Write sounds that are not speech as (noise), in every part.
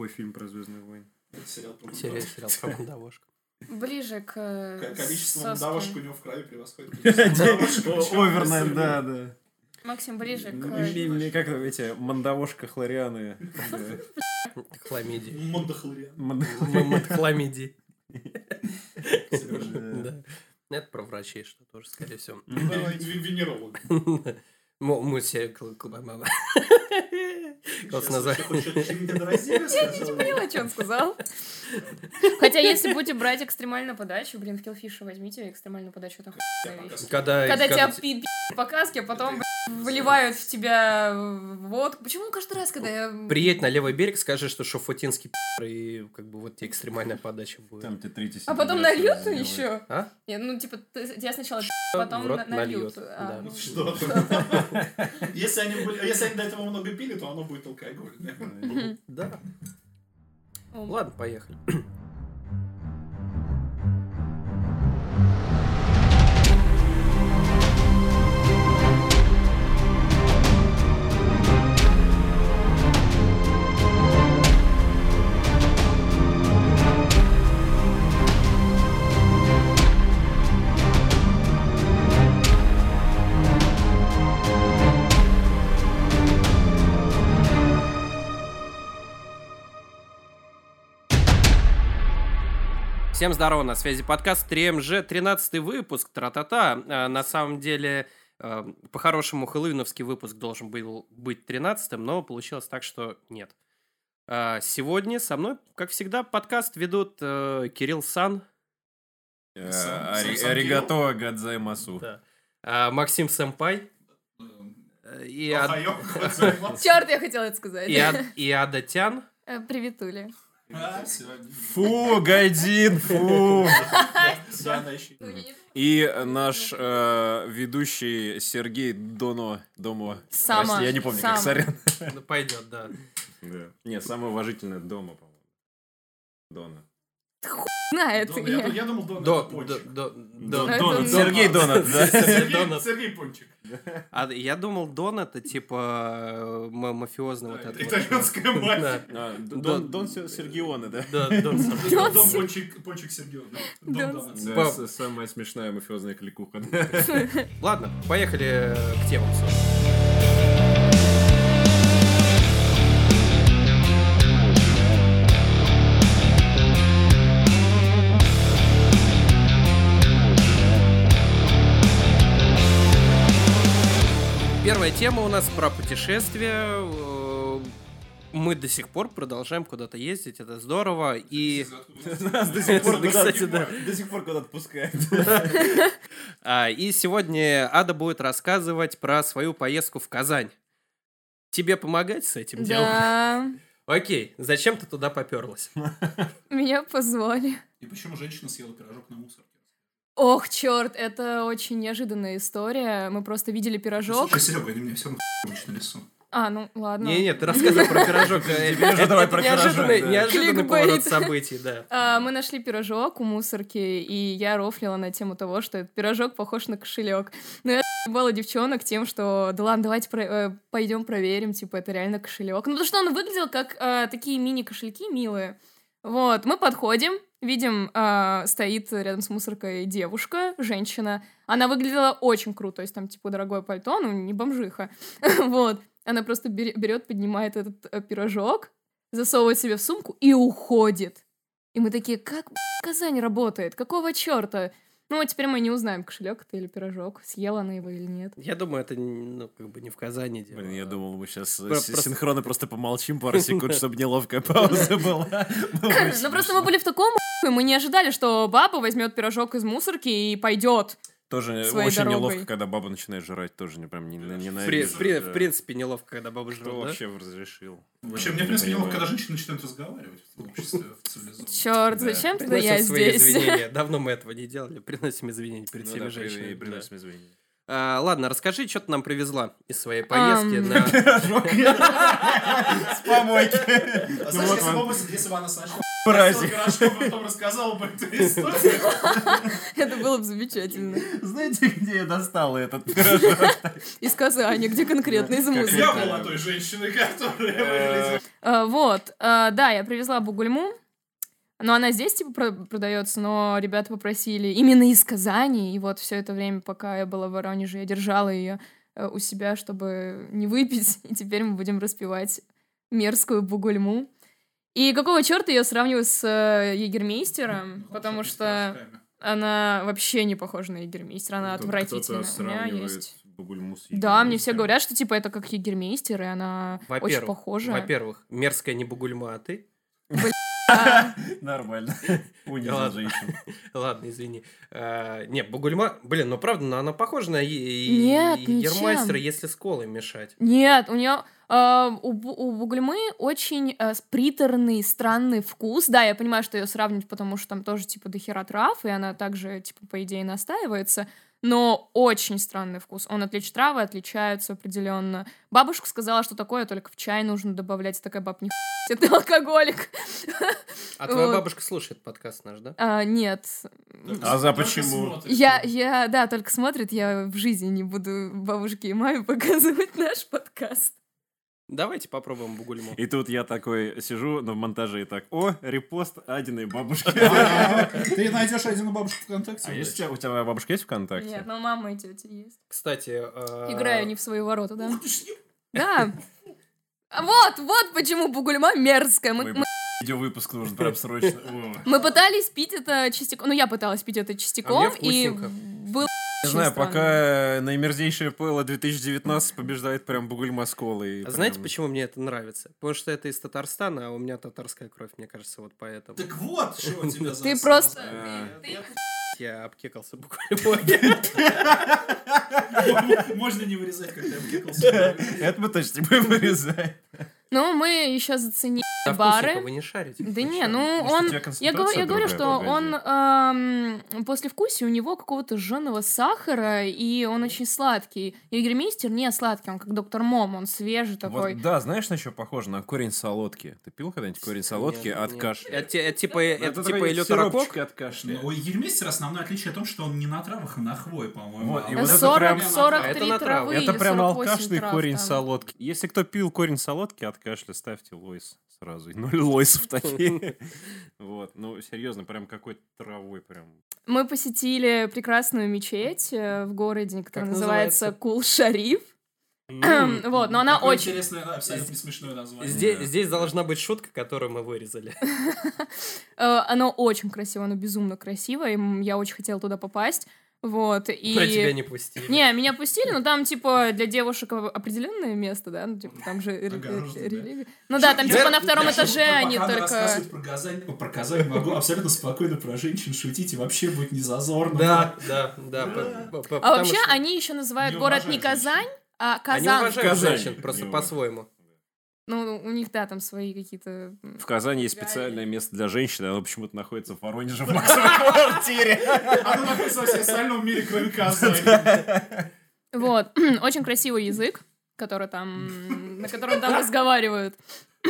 любой фильм про Звездные войны. Это сериал про Серия, сериал про мандавошку. Ближе к... К- Количество соски. мандавошек у него в крови превосходит (laughs) с- да, да. Максим, ближе к... Как эти мандавошка хлорианы. (laughs) Хламидии. Мандахлориан. Манд- (laughs) Хламидии. Серёжа. Да. Это про врачей, что тоже, скорее всего. Давай, ве- Венеролог. Мо- Мы все... кл- кл- мама. (laughs) Как назвать? недоразвили сказал? поняла, что он сказал. Хотя, если будете брать экстремальную подачу, блин, в Киллфише возьмите экстремальную подачу, это. Когда, Когда тебя пи по каске, а потом выливают в тебя водку. Почему каждый раз, когда я... Приедь на левый берег, скажи, что Шофутинский пи***, и как бы вот тебе экстремальная подача будет. Там тебе третий А потом нальют еще? А? Я, Ну, типа, тебя сначала пи***, потом нальют. Что? (laughs) Если они были- если они до этого много пили, то оно будет алкогольное. Да. Ладно, поехали. Всем здорово, на связи подкаст 3МЖ, 13 выпуск, тра-та-та. А, На самом деле, э, по-хорошему, хэллоуиновский выпуск должен был быть 13 но получилось так, что нет. А, Сегодня со мной, как всегда, подкаст ведут э, Кирилл Сан, Э, Аригато гадзаймасу. да, а, Максим Сэмпай и, Ад-. Черт, я хотела это сказать. и, Ад- и Адатян. Приветули. А. Фу, Гайдин, фу. Еще- И наш э, ведущий Сергей Доно, Домо. Сама. Прости, я не помню, как сорян. Ну, пойдет, да. Да. Не, самое уважительное Дома, по-моему. Дона. Знает. Дон, Я я думал, Дон До, это до, Пончик. до, Донат. Дон. Сергей Донат, да. Сергей Донат. Сергей Пончик. А я думал, Дон это типа ма- мафиозный вот этот. Итальянская. Да, А, Дон- Дон Дон Сер- Сергионе, да? да, Дон Пончик Пончик Сергей. Дон Дон. Донатс. Да, Пап. с- самая смешная мафиозная кликуха. Ладно, поехали к темам. собственно. Первая тема у нас про путешествия. Э, Мы до сих пор продолжаем куда-то ездить, это здорово. И (laughs) Нас до сих пор кстати, да. (laughs) до сих пор куда-то пускают. (laughs) А, и сегодня Ада будет рассказывать про свою поездку в Казань. Тебе помогать с этим делом? Да, Окей, зачем ты туда поперлась? меня позвали. И почему женщина съела пирожок на мусорке? Ох, черт, это очень неожиданная история. Мы просто видели пирожок. Слушай, Серега, они мне все на лесу. А, ну ладно. Не-не, ты рассказывай про пирожок. (laughs) Э, давай про неожиданный- пирожок, да. Неожиданный поворот событий, да. А, мы нашли пирожок у мусорки, и я рофлила на тему того, что этот пирожок похож на кошелек. Но я ебала девчонок тем, что да ладно, давайте пойдем проверим, типа, это реально кошелек. Ну, потому что он выглядел как а, такие мини-кошельки милые. Вот, мы подходим, видим, а, стоит рядом с мусоркой девушка, женщина. Она выглядела очень круто, то есть там, типа, дорогое пальто, ну, не бомжиха. (laughs) Вот. Она просто бере- берет, поднимает этот э, пирожок, засовывает себе в сумку и уходит. И мы такие, как Казань работает? Какого черта? Ну, а теперь мы не узнаем, кошелек это или пирожок, съела она его или нет. Я думаю, это ну, как бы не в Казани дело. Блин, я думал, мы сейчас Про- просто- синхронно просто помолчим пару секунд, (laughs) чтобы неловкая пауза была. (laughs) Ну, просто мы были в таком мы не ожидали, что баба возьмет пирожок из мусорки и пойдет. Тоже своей очень дорогой. неловко, когда баба начинает жрать, тоже не прям не В, при- ненавижу. в при- да. в принципе, неловко, когда баба жрет, да? вообще разрешил? Вообще, мне, в принципе, Не неловко, когда женщины начинают разговаривать в обществе в цивилизованном. Черт, зачем тогда я здесь? извинения. (laughs) Давно мы этого не делали. Приносим извинения перед Ну всеми при- женщинами. приносим извинения. А, ладно, расскажи, что ты нам привезла из своей поездки Ам. на... Пирожок. (laughs) С помойки. А Ну вот если бы мы- сначала праздник. а потом рассказала бы эту историю. (laughs) Это было бы замечательно. Знаете, где я достала этот пирожок? (laughs) Из Казани, где конкретно из Я музыки. была той женщиной, которая выглядела. А, Вот, а, да, я привезла бугульму. Но она здесь, типа, про- продается, но ребята попросили именно из Казани. И вот все это время, пока я была в Воронеже, я держала ее у себя, чтобы не выпить. (laughs) И теперь мы будем распивать мерзкую бугульму. И какого черта я сравниваю с э, Егермейстером? Потому что она вообще не похожа на Егермейстера, она Тут отвратительная. кто-то У меня есть... Да, мне все говорят, что типа это как Егермейстер, и она очень Во-первых, похожа. во-первых, мерзкая не бугульма, а ты? (laughs) Нормально. (laughs) Унизил женщин. (laughs) Ладно, извини. А, не, бугульма, блин, ну правда, но она похожа на е- Нет, Егермайстера, ничем. если с колой мешать. Нет, у нее у, бу- у бугульмы очень с- приторный, странный вкус. Да, я понимаю, что ее сравнивать, потому что там тоже типа дохера трав, и она также, типа, по идее, настаивается. Но очень странный вкус. Он отличает травы, отличаются определенно. Бабушка сказала, что такое только в чай нужно добавлять. Такая баб, не это алкоголик. А твоя Вот. бабушка слушает подкаст наш, да? А, нет. А за Только почему? смотрит. Я, я, да, только смотрит, я в жизни не буду бабушке и маме показывать наш подкаст. Давайте попробуем бугульму. И тут я такой сижу на монтаже и так, о, репост Адиной бабушки. (laughs) А, Ты найдешь один бабушку ВКонтакте. А есть у тебя, у тебя бабушка есть ВКонтакте? Нет, но мама и тетя есть. Кстати... э, Играю не в свои ворота, да? Ж, Да. А Вот, вот почему Бугульма мерзкая. Мы, мы, Видеовыпуск нужен прям срочно. (laughs) Мы пытались пить это частиком. Ну, я пыталась пить это частиком, и вкусненько. Не знаю, странно. пока наимерзейшее пыло 2019 побеждает прям Бугульма с колой. А знаете, Прям- почему мне это нравится? Потому что это из Татарстана, а у меня татарская кровь, мне кажется, вот поэтому. Так вот, что у тебя за... Ты просто... Я обкекался буквально. Можно не вырезать, как ты обкекался. (laughs) Это мы точно не будем вырезать. Ну, мы еще заценили А бары. вы не шарите. Да не, ну он... Я, говорю, я говорю, что погоди. он эм, после вкуса у него какого-то жженого сахара, и он очень сладкий. Егермейстер не сладкий, он как доктор Мом, он свежий такой. Вот, да, знаешь, на что похоже? На корень солодки. Ты пил когда-нибудь корень солодки Нет, от нет. кашля? Это, те- это типа, это, типа такой элютерокок? сиропчик от кашля. У Егермейстера основное отличие в том, что он не на травах, а на хвое, по-моему. Вот, и А вот это 40, прям- 43 Это травы Это или прям 48 алкашный корень там. солодки. Если кто пил корень солодки от кашля, ставьте лойс сразу. Ноль лойсов такие. (laughs) Вот, ну, серьезно, прям какой-то травой прям. Мы посетили прекрасную мечеть э, в городе, которая называется? Кул-Шариф. Вот, но она очень... интересное, да, абсолютно смешное название. Здесь, здесь должна быть шутка, которую мы вырезали. (laughs) э, Оно очень красиво, оно безумно красиво, и я очень хотела туда попасть. Вот, и... Но тебя не пустили. Не, меня пустили, но там, типа, для девушек определенное место, да? Ну, типа, там же религия. Ну да, там, типа, на втором этаже они только... Про Казань, про Казань могу абсолютно спокойно про женщин шутить, и вообще будет не зазорно. Да, да, да. А вообще, они еще называют город не Казань, а Они Казан. уважают Казань. женщин, просто по-своему. Ну, у них, да, там свои какие-то... В Казани есть специальное место для женщин, оно почему-то находится в Воронеже в максимой квартире. Оно находится во всем остальном мире, кроме Казани. Вот, (clears throat) очень красивый язык, который там... На котором там разговаривают. Ко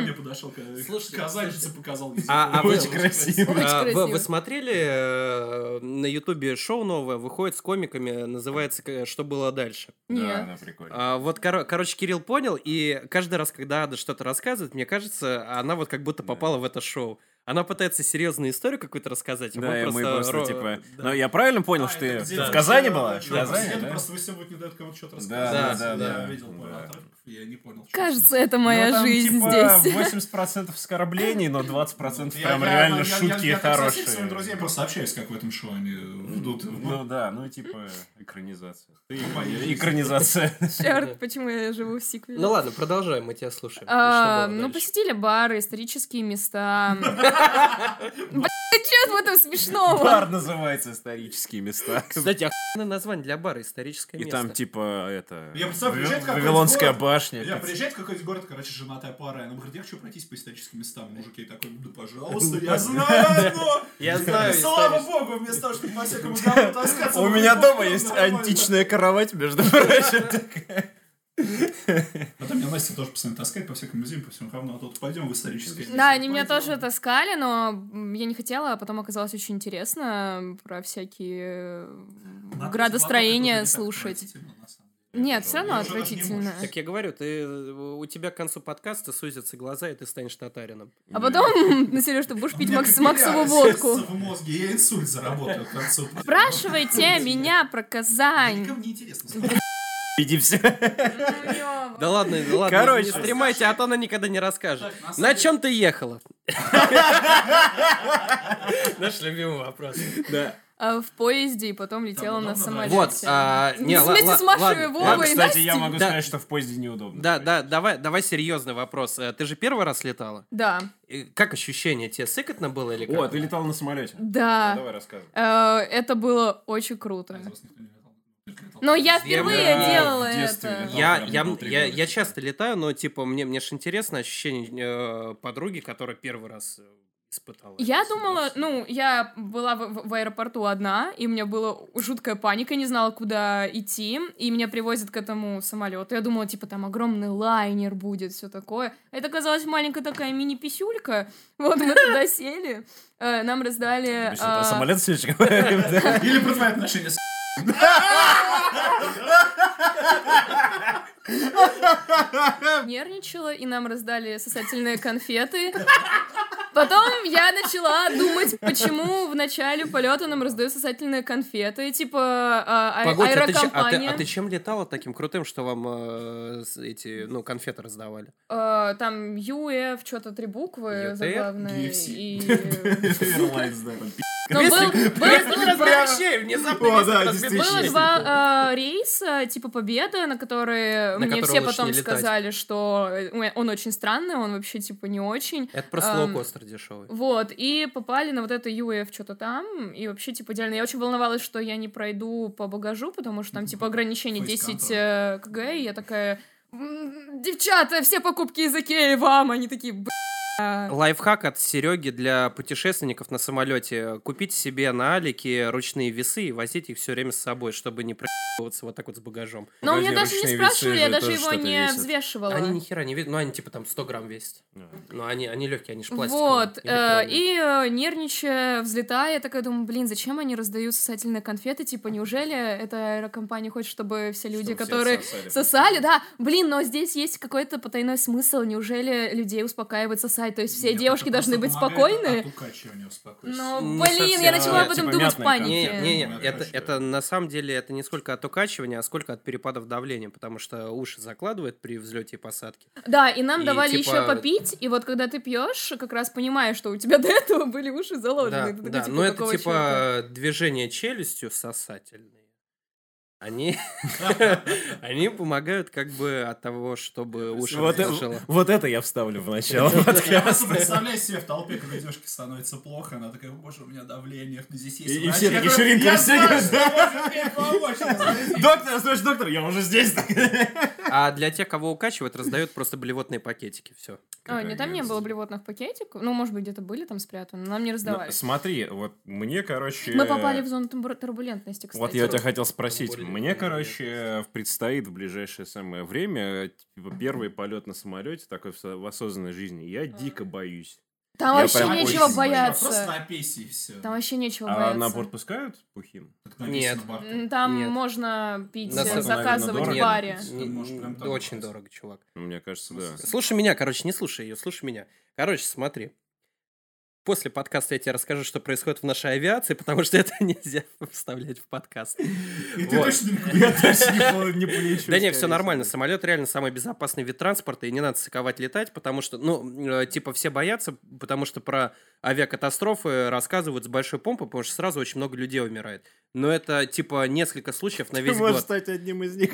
мне (clears throat) подошел Слушайте, казанец и показал язык. А- а вы- Очень красиво. Очень А, вы, красиво. вы смотрели э, на Ютубе шоу новое, выходит с комиками, называется э, «Что было дальше». Да, Нет. да, прикольно. А, вот, коро- короче, Кирилл понял, и каждый раз, когда Ада что-то рассказывает, мне кажется, она вот как будто попала в это шоу. Она пытается серьезную историю какую-то рассказать, а Да, и мы просто, ро- типа... да. Ну, я правильно понял, А, что ты в Казани была? да, В чувак, Казани, да? Просто вы сегодня не дают кому-то что-то Да, рассказать. да, да, Я да. видел пару Да. я не понял. что Кажется, это моя Ну, там, жизнь типа, здесь. (laughs) 80% оскорблений, но 20% Я- прям я- реально я- я- шутки я хорошие. своими друзьями просто общаюсь, как в этом шоу они ведут. Ну да, ну типа экранизация. Экранизация. Черт, почему я живу в сиквеле? Ну ладно, продолжаем, мы тебя слушаем. А, ну, посетили бары, исторические места. (laughs) (laughs) Че в этом смешного? Бар называется «Исторические места». Кстати, охуенное название для бара «Историческое И место». там типа это... Я представляю, приезжает какой-нибудь Вавилонская город, башня. Я приезжает в какой-то город, короче, женатая пара, и она говорит, я хочу пройтись по историческим местам. Мужики такой, да пожалуйста, я знаю, но... (laughs) Я знаю Слава богу, вместо того, чтобы по всякому таскаться... У меня дома есть античная кровать, между прочим. (laughs) Потом меня Настя тоже постоянно таскает по всякому музеям, по всему говну, а тут пойдем в историческое. Да, они меня тоже таскали, но я не хотела, а потом оказалось очень интересно про всякие э, градостроения слушать. на. Нет, все равно отвратительно. Так я говорю, ты, у тебя к концу подкаста сузятся глаза, и ты станешь татарином. А потом, ну (laughs) серьезно, ты будешь пить Макс- Максову водку. в мозге, я инсульт заработаю к концу. Спрашивайте меня про Казань. Никому не интересно. Иди все. Да ладно, да ладно, Короче. не стремайте, а то она никогда не расскажет. На чем ты ехала? Наш любимый вопрос. Да. А, В поезде и потом летела на самолете. Вот, а, не, Вместе ла- с Машей Вовой. Ладно, и кстати, я могу Да. сказать, что в поезде неудобно. Да, да, давай, давай серьезный вопрос. Э, Ты же первый раз летала? Да, И Как ощущение? Тебе сыкотно было или как? О, ты летал на самолете. да. Давай рассказывай. Э, Это было очень круто. Но я Я впервые бы делала детстве это. летал. Я, я, я, я часто летаю, но типа мне, мне ж интересно ощущение э, подруги, которая первый раз э, испытала. Я это. думала, ну, я была в, в аэропорту одна, и у меня была жуткая паника, не знала, куда идти, и меня привозят к этому самолету. Я думала, типа, там огромный лайнер будет, все такое. Это оказалась маленькая такая мини-писюлька. Вот мы туда сели, э, нам раздали... А, самолет? (laughs) Или про твои отношения с нервничала, и нам раздали сосательные конфеты. Потом я начала думать, почему в начале полета нам раздают сосательные конфеты, типа а, а- Погодь, а ты, а, ты, аэрокомпания. а ты чем летала таким крутым, что вам э, эти, ну, конфеты раздавали? Э, там ЮФ, что-то три буквы заглавные. UFC. И... (laughs) Но был, был- (laughs) вообще внезапно О, да, было два э, рейса, типа Победа, на которые На мне все потом сказали, что э, он очень странный, он вообще типа не очень. Это просто Ам, лоукостер дешевый. Вот, и попали на вот это UF что-то там, и вообще, типа, идеально. Я очень волновалась, что я не пройду по багажу, потому что там, типа, ограничение Фейс 10 контроль. э, кг, и я такая, «М, девчата, все покупки из Икеи вам, они такие. Лайфхак от Сереги для путешественников на самолете. Купите себе на Алике ручные весы и возите их все время с собой, чтобы не проебываться вот так вот с багажом. Но у меня даже не спрашивали, я же даже его не весят. взвешивала. Они ни хера не видят, ну они типа там 100 грамм весят. Ну они, они легкие, они же пластиковые. Вот, э, и э, нервничая, взлетая, я такая думаю, блин, зачем они раздают сосательные конфеты? Типа, неужели эта аэрокомпания хочет, чтобы все люди, Чтобы которые отсосали. сосали, да, блин, но здесь есть какой-то потайной смысл, неужели людей успокаивает сосать? То есть все Нет, девушки это должны быть помогает спокойны? Ну, Не блин, совсем. я начала А, об этом типа думать в Не, панике. не, не, Ну, это, это на самом деле это не сколько от укачивания, а сколько от перепадов давления, потому что уши закладывает при взлете и посадке. Да, и нам И, давали типа- еще попить, и вот когда ты пьешь, как раз понимаешь, что у тебя (laughs) до этого были уши заложены. Да, да. типа, но это какого типа чёрта? движения челюстью сосательные. Они, (laughs) они помогают как бы от того, чтобы уши Вот, э- вот это я вставлю в начало (laughs) Я просто подкаста. представляю себе в толпе, когда девушке становится плохо, она такая, боже, у меня давление, ну, здесь есть И- и врач». все такие, «Ширинка, подождите». Доктор, слышь, доктор, я уже здесь. А для тех, кого укачивают, раздают просто блевотные пакетики. Все. А, нет, там не было блевотных пакетиков. Ну, может быть, где-то были там спрятаны, но нам не раздавали. Ну, Смотри, вот мне, короче... Мы попали в зону турбу- турбулентности, кстати. Вот я у тебя хотел спросить. Мне, короче, предстоит в ближайшее самое время типа, первый полет на самолете такой в со- в осознанной жизни. Я дико боюсь. Там Я вообще прям нечего очень бояться. Просто напейся и все. Там вообще нечего А бояться. на борт пускают пухим? Нет. Там Нет. можно пить, На э, самом- заказывать в баре. Не- Может, прям так очень дорого, чувак. Ну, Мне кажется, да. Слушай меня, короче, не слушай ее, слушай меня. Короче, смотри. После подкаста я тебе расскажу, что происходит в нашей авиации, потому что это (laughs) нельзя вставлять в подкаст. И ты точно не полечу. Да не, все нормально. Самолет реально самый безопасный вид транспорта, и не надо сыковать летать, потому что, ну, э, типа, все боятся, потому что про авиакатастрофы рассказывают с большой помпой, потому что сразу очень много людей умирает. Но это, типа, несколько случаев на Ты весь можешь год. стать одним из них.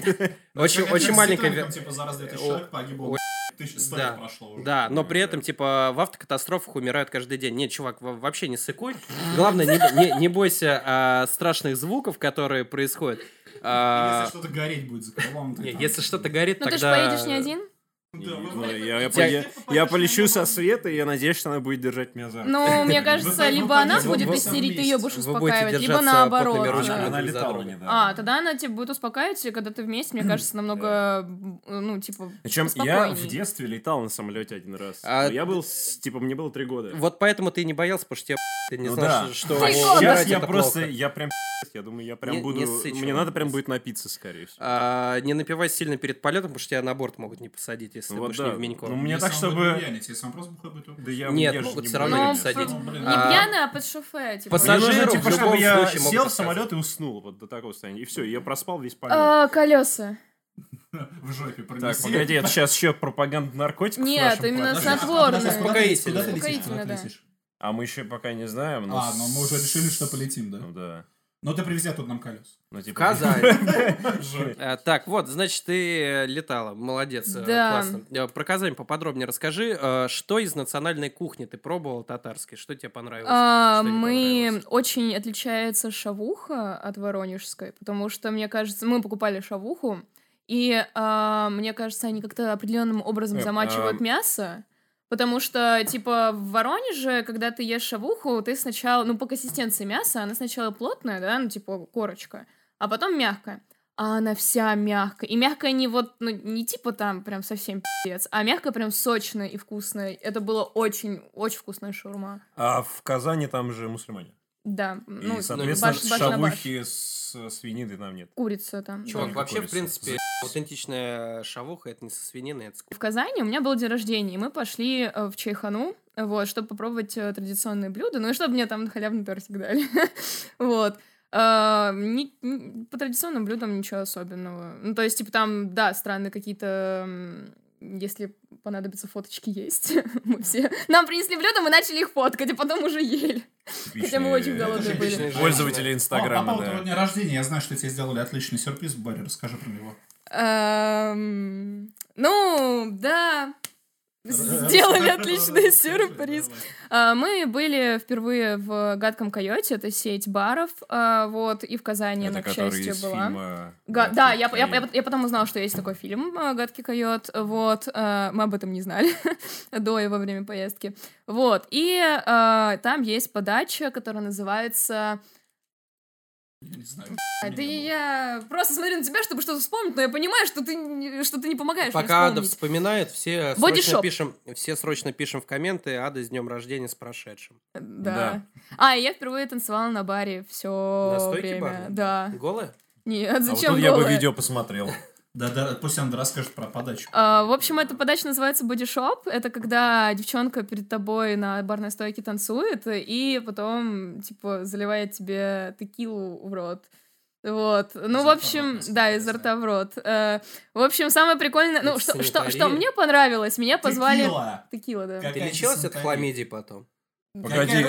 Очень, маленькая... Типа за раз 2000 О, человек погибло. Тысяча сто Да. прошло уже. Да, но при этом, типа, в автокатастрофах умирают каждый день. Нет, чувак, во- вообще не сыкуй. (laughs) Главное, не, не- не бойся а, страшных звуков, которые происходят. А, Если что-то гореть будет за крылом, если что-то горит, Ну ты же тогда... поедешь не один? Да, Ну, я, я, Тебя- я- я полечу со света, и я надеюсь, что она будет держать меня за руку. Ну, мне кажется, вы либо она пойдете будет истерить, ты ее будешь успокаивать, либо наоборот. Она, она летала недавно. А, тогда она тебя будет успокаивать, и когда ты вместе, мне кажется, намного, ну, типа, Причем я в детстве летал на самолете один раз. А я был, типа, мне было три года. Вот поэтому ты не боялся, потому что тебе, (laughs) ты не Ну да. что. Сейчас я просто, я прям, (laughs) я думаю, я прям буду, мне надо прям будет напиться, скорее всего. А, не напивай сильно перед полетом, потому что тебя на борт могут не посадить, если ты Вот будешь да. не в Минько. Ну, мне Если так, чтобы- буянить, Если он просто бухой будет, то- Да я, Нет, я же могут не всё равно не Ну, посадить. Ну, блин. не А, пьяная, а под шофе, типа. Мне нужно, Пассажиру типа, в любом чтобы я случае сел в самолет и уснул вот до такого состояния. И все, я проспал весь полет. А, колеса. (laughs) в жопе так, пронеси. погоди, это сейчас еще пропаганда наркотиков Нет, именно а снотворное. Успокоительное, да. А мы еще пока не знаем. но А, но мы уже решили, что полетим, да? Ну да. Но ты привези тут нам колес. Ну, типа... Казань. (laughs) А, Так, вот, значит, ты э, летала. Молодец, э, Да. классно. Э, Про Казань поподробнее расскажи. э, Что из национальной кухни ты пробовал татарской? Что тебе понравилось? А, мы очень отличается шавуха от воронежской, потому что, мне кажется, мы покупали шавуху, и а, мне кажется, они как-то определенным образом Э, замачивают а- мясо. Потому что, типа, в Воронеже, когда ты ешь шавуху, ты сначала, ну, по консистенции мяса, она сначала плотная, да, ну, типа, корочка, а потом мягкая. А она вся мягкая. И мягкая не вот, ну, не типа там прям совсем пиздец, а мягкая прям сочная и вкусная. Это было очень, очень вкусная шаурма. А в Казани там же мусульмане. Да, И, ну, соответственно, баш- баш на баш. шавухи с свининой там нет. Курица там. Чувак, да. вообще, в курица. принципе, (laughs) аутентичная шавуха это не со свининой, это с В Казани у меня был день рождения, и мы пошли э, в Чайхану, вот, чтобы попробовать э, традиционные блюда, ну и чтобы мне там халявный тортик дали. (laughs) Вот. А, ни- ни- по традиционным блюдам ничего особенного. Ну, то есть, типа, там, да, странные какие-то... Если понадобятся фоточки, есть. (laughs) Мы все... Нам принесли блюда, мы начали их фоткать, а потом уже ели. Хотя мы очень Типичные голодные были. типичные. Пользователи О, Инстаграма, поводу да. твоего дня рождения, я знаю, что тебе сделали отличный сюрприз, Барри, расскажи про него. Эм, Ну, да. Сделали (laughs) отличный сюрприз. А, Мы были впервые в «Гадком койоте», это сеть баров, а, вот, и в Казани она, к счастью, была. фильма... Га- «Гадкий да, я, я, койот». я, я потом узнала, что есть такой фильм а, «Гадкий койот», вот, мы об этом не знали (laughs) до и во время поездки, вот, и там есть подача, которая называется не знаю. а, Да я просто смотрю на тебя, чтобы что-то вспомнить, но я понимаю, что ты, не- что ты не помогаешь мне Пока Ада вспоминает, все срочно пишем, все срочно пишем в комменты Ада с днем рождения с прошедшим. Да. А, и я впервые танцевала на баре все На время. барной? Да. Голая? Нет, А вот зачем тут я бы голая? видео посмотрел. Да, да, пусть Андра расскажет про подачу. А, в общем, эта подача называется бодишоп. Это когда девчонка перед тобой на барной стойке танцует и потом, типа, заливает тебе текилу в рот. Вот. Ну, Изо в рта общем, насколько да, знаю. рта в рот. Э, В общем, самое прикольное... Ну, что, что, что мне понравилось, меня позвали... Текила. Текила, да. Как- Ты лечилась от хламидии потом? Погоди.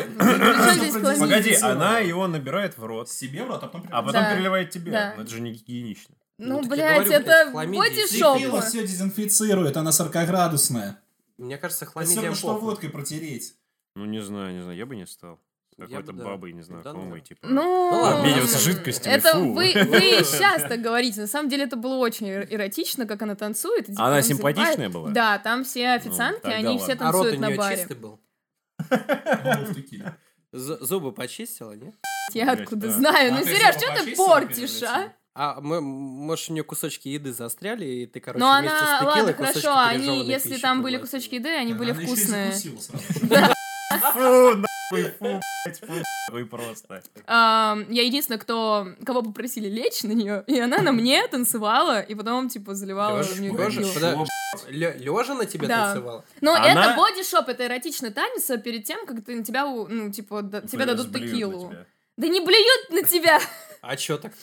Погоди, она его набирает в рот, Себе в рот, а потом а потом Да. переливает тебе. Да. Ну, Это же не гигиенично. Ну, Ну, я блядь, говорю, это хламидия. бодишоп. Текила все дезинфицирует, она 40-градусная. Мне кажется, Это все хламидия что водкой протереть. Ну, не знаю, не знаю, я бы не стал. Какой-то бы, да. бабой Да, незнакомой, да. типа. Ну, ладно, Обмениваться ну, жидкостями, Это фу. вы, вы (laughs) сейчас так говорите. На самом деле это было очень эр- эротично, как она танцует. типа Она симпатичная заливает. была? Да, там все официантки, тогда они все ладно. А рот у танцуют на нее баре. чистый был? Зубы почистила, нет? Я откуда да. знаю. А Ну, Сереж, что ты портишь, а? А мы, может, у нее кусочки еды застряли, и ты, короче, Ну, вместе с она, текилой ладно, хорошо, они, если пищи там были кусочки еды, они Да, были она вкусные. (laughs) Фу, нахуй, фу, блядь, фу, нахуй просто. Я единственная, кто, кого попросили лечь на нее, и она на мне танцевала, и потом, типа, заливала мне Лёжа на тебя танцевала? Но Она- это бодишоп, это эротичный танец а перед тем, как ты на тебя, ну, типа, тебе дадут текилу. Да не блюют на тебя! А чё так?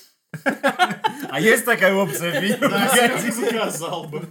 А есть такая опция в Серёга заказал бы.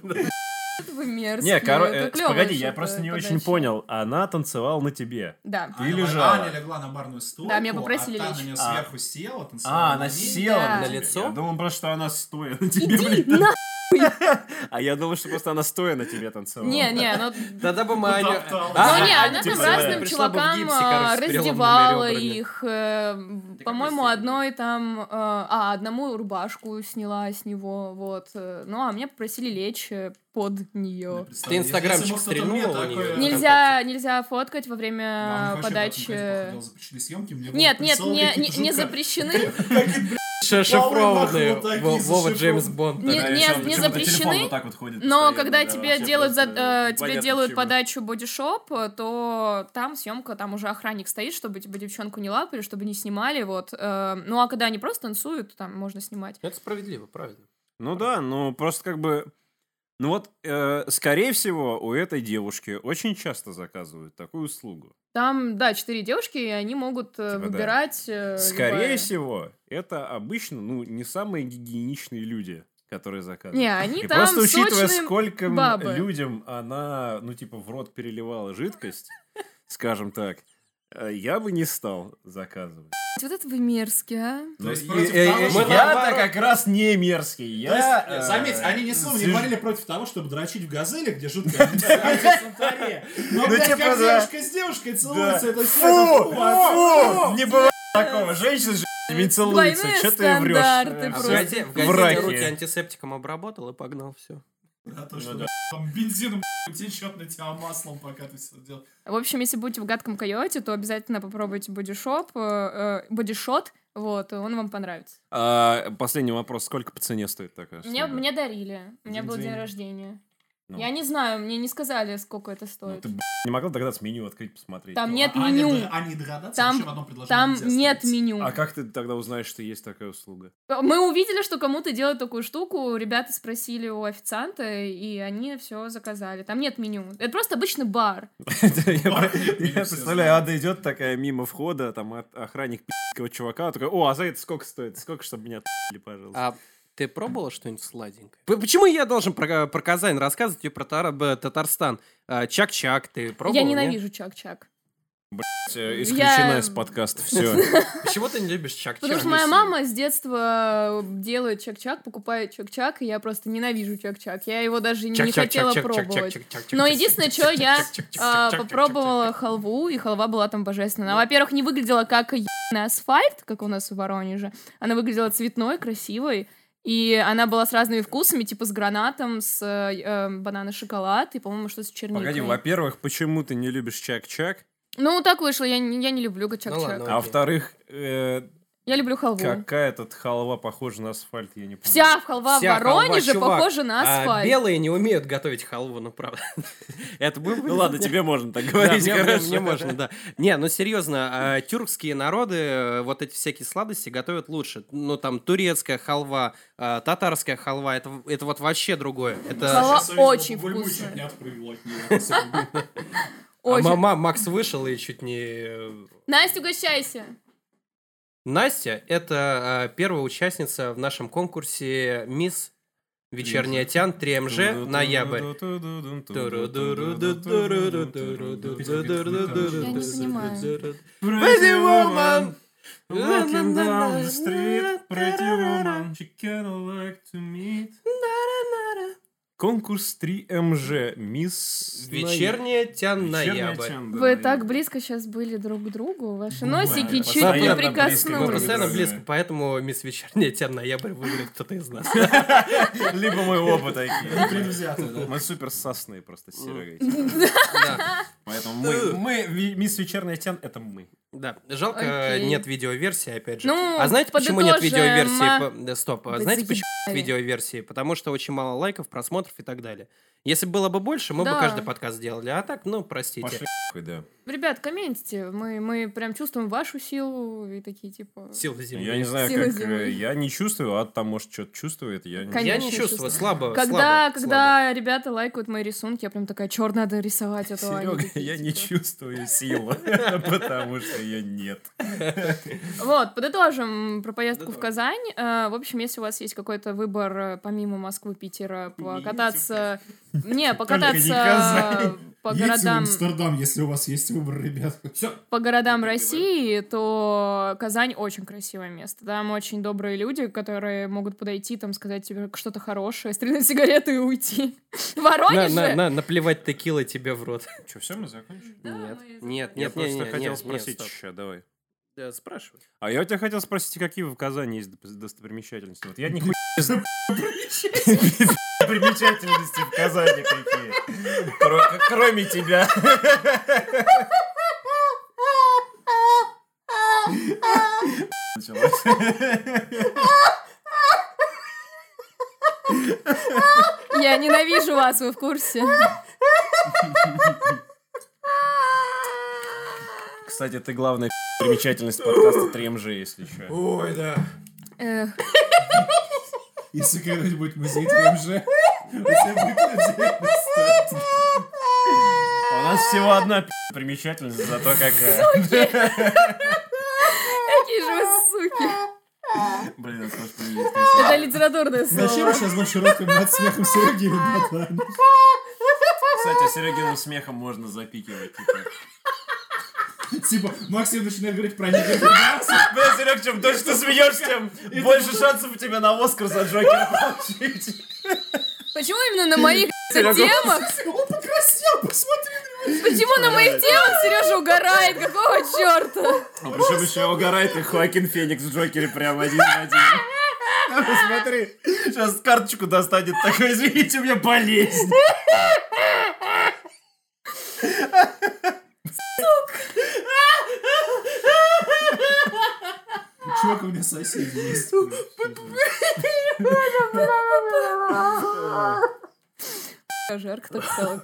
Вы мерзкие. Не, коро- это э, погоди, я просто не очень понял. Она танцевала на тебе. Да. Ты лежала. Аня легла на барную стойку, Да, меня попросили а та лечь. на неё А. сверху села, танцевала А, на она села Да. на На лицо? Я думал просто, что она стоя на тебе, Иди блин. на (laughs) А я думал, что просто она стоя на тебе танцевала. Не, не, ну... (laughs) Тогда бы мы Аню... Утоптала. А, Ну не, Аня она типа там разным бы в чувакам а, раздевала их. э, По-моему, одной там... э, А, одному рубашку сняла с него, вот. э, Ну, а меня попросили лечь под нее. Ты инстаграмчик стрельнула? Нельзя, нельзя фоткать во время подачи... съемки, Нет, нет, не, запрещены. (laughs) Шифрованные. Вова. Джеймс Бонд. Не- Да, не- запрещены, Но когда да, тебе делают, э, тебе делают подачу бодишоп, то там съемка, там уже охранник стоит, чтобы тебе девчонку не лапали, чтобы не снимали, вот. э, Ну а когда они просто танцуют, там можно снимать. Это справедливо, правильно. Ну да, ну просто как бы... Ну вот, э, скорее всего, у этой девушки очень часто заказывают такую услугу. Там, да, четыре девушки, и они могут э, Типа, да. выбирать. э, Скорее любая- всего, это обычно, ну, не самые гигиеничные люди, которые заказывают. Не, они И там просто учитывая, сколько бабы. людям она, ну, типа, в рот переливала жидкость, (laughs) скажем так, э, я бы не стал заказывать. Вот это вы мерзкие, а? То Ну, есть и- против того, э, что- Я-то как раз не мерзкий. То есть, Я, э, э, заметь, они ни слова не говорили против того, чтобы дрочить в газели, где жуткая (laughs) антисанитария. Но, Ну, блядь, типа, как девушка с девушкой целуется, это все Фу! фу! Не бывает такого. Женщина с целуется. Двойные Что ты стандарты врешь? А в газете, в газете Враки. руки антисептиком обработал и погнал, все. А то, что Ну да. там бензином течет на тебя маслом, пока ты все делаешь. В общем, если будете в гадком койоте, то обязательно попробуйте бодишоп, э, э, бодишот, вот, он вам понравится. А, Последний вопрос. Сколько по цене стоит такая Мне, мне дарили. У меня был день рождения. Ну. Я не знаю, мне не сказали, сколько это Ну, стоит. ты, б***ь, не могла догадаться меню открыть, посмотреть? Там Ну, нет А меню. они- Они догадаться Там- в одном предложении Там нет меню. А как ты тогда узнаешь, что есть такая услуга? Мы увидели, что кому-то делают такую штуку, ребята спросили у официанта, и они все заказали. Там нет меню. Это просто обычный бар. (laughs) Я я представляю, Ада идет такая мимо входа, там охранник пи***кого чувака, такой, о, а за это сколько стоит? Сколько, чтобы меня отпи***ли, пожалуйста? Ты пробовала что-нибудь сладенькое? Почему я должен про, про Казань рассказывать тебе про Тар- б- Татарстан? А, Чак-чак ты пробовал? Я нет? ненавижу чак-чак. Э, Исключена я- из подкаста, (laughs) все. Почему ты не любишь чак-чак? Потому что моя мама с детства делает чак-чак, покупает чак-чак, и я просто ненавижу чак-чак. Я его даже не хотела пробовать. Но единственное, что я а, попробовала халву, и халва была там божественная. Она, во-первых, не выглядела как ебаный асфальт, как у нас в Воронеже. Она выглядела цветной, красивой. И она была с разными вкусами, типа с гранатом, с э, э, банано-шоколад и, по-моему, что-то с черникой. Погоди, во-первых, почему ты не любишь чак-чак? Ну, так вышло, я, не- я не люблю Ну чак-чак. ладно. А Окей. во-вторых, э, Я люблю халву. какая тут халва похожа на асфальт, я не понял. Вся халва Вся в Воронеже халва, чувак. похожа на А асфальт. белые не умеют готовить халву, ну правда. (laughs) Это мы Ну ладно, (laughs) тебе можно так говорить, мне, можно, да. Не, ну серьезно, а, тюркские народы э, вот эти всякие сладости готовят лучше. Ну там турецкая халва, а, татарская халва, это, это вот вообще другое. Это... Халва очень вкусная. (laughs) А мама, Макс вышел и чуть не... э, Настя, угощайся. Настя — это а, первая участница в нашем конкурсе «Мисс Вечерняя Тян 3МЖ Ноябрь». Я не понимаю. Pretty woman. Walking down the street, pretty woman, she kinda like to meet. Конкурс 3МЖ, мисс... Вечерняя Тян Вечерняя Ноябрь. Да, Вы так близко сейчас были друг к другу. Ваши Бывает. носики чуть не Мы прикоснулись. постоянно близко, поэтому мисс Вечерняя Тян Ноябрь выиграет кто-то из нас. (laughs) Либо мы оба такие. (laughs) Предвзято, да. Мы супер сосные просто с Серегой. (laughs) Поэтому мы, мисс Вечерняя Тян, это мы. Да, жалко, Окей. нет видеоверсии, опять же. Ну, а знаете, почему нет видеоверсии? Да, Стоп, а Да знаете, почему нет видеоверсии? Потому что очень мало лайков, просмотров и так далее. Если было бы больше, мы бы Да. каждый подкаст сделали. А так, ну, простите. Пошли да. Ребят, комментите. Мы, мы прям чувствуем вашу силу и такие, типа... Силы земли. Я не знаю, Сила как... Земли. э, Я не чувствую, а там, может, что-то чувствует. Я не... Конечно. Я не чувствую, чувствую. слабо, Когда, слабо, когда ребята лайкают мои рисунки, я прям такая, черт, надо рисовать это. они Серега, такие, (laughs) я не типа. чувствую силы, (laughs) потому что ее нет. (laughs) Вот, подытожим про поездку в. Казань. Э, В общем, если у вас есть какой-то выбор, э, помимо Москвы, Питера, покататься... Не, покататься по городам, Амстердам, если у вас есть выбор, ребят. Все. по городам. России, то Казань очень красивое место. Там очень добрые люди, которые могут подойти, там, сказать тебе что-то хорошее, стрельнуть сигарету и уйти. (laughs) На, Воронеже? на- на- наплевать текила тебе в рот. (laughs) Что, все, мы закончили? Нет, мы нет, Я нет, просто нет, хотел нет, спросить нет, еще, давай. Да, Спрашивай. А я у тебя хотел спросить, какие в Казани есть достопримечательности? Вот я не. (laughs) (laughs) (laughs) Примечательности в Казани какие. Кро- Кроме тебя. Началось. Я ненавижу вас, вы в курсе. Кстати, ты главная примечательность подкаста 3МЖ, если что. Ой, да. Если когда-нибудь будет музей ТМЖ, у нас всего одна примечательность, зато какая. (laughs) какие же вы суки. Блин, это привет. Это литературное Зачем слово. мы сейчас больше ротом над смехом Богдана? (laughs) Кстати, Серегиным смехом можно запикивать. типа. Типа, Максим начинает говорить про негров. Бля, (laughs) Серег, чем дольше ты смеешься, тем больше шансов у тебя на Оскар за Джокера получить. Почему именно на моих темах? Он покраснел, посмотри. Почему на моих темах Сережа угорает? Какого черта? А причем еще угорает и Хоакин Феникс в Джокере прям один в один. (laughs) Посмотри, сейчас карточку достанет такой, извините, у меня болезнь. Чувак, у меня соседи есть. Жарко так стало.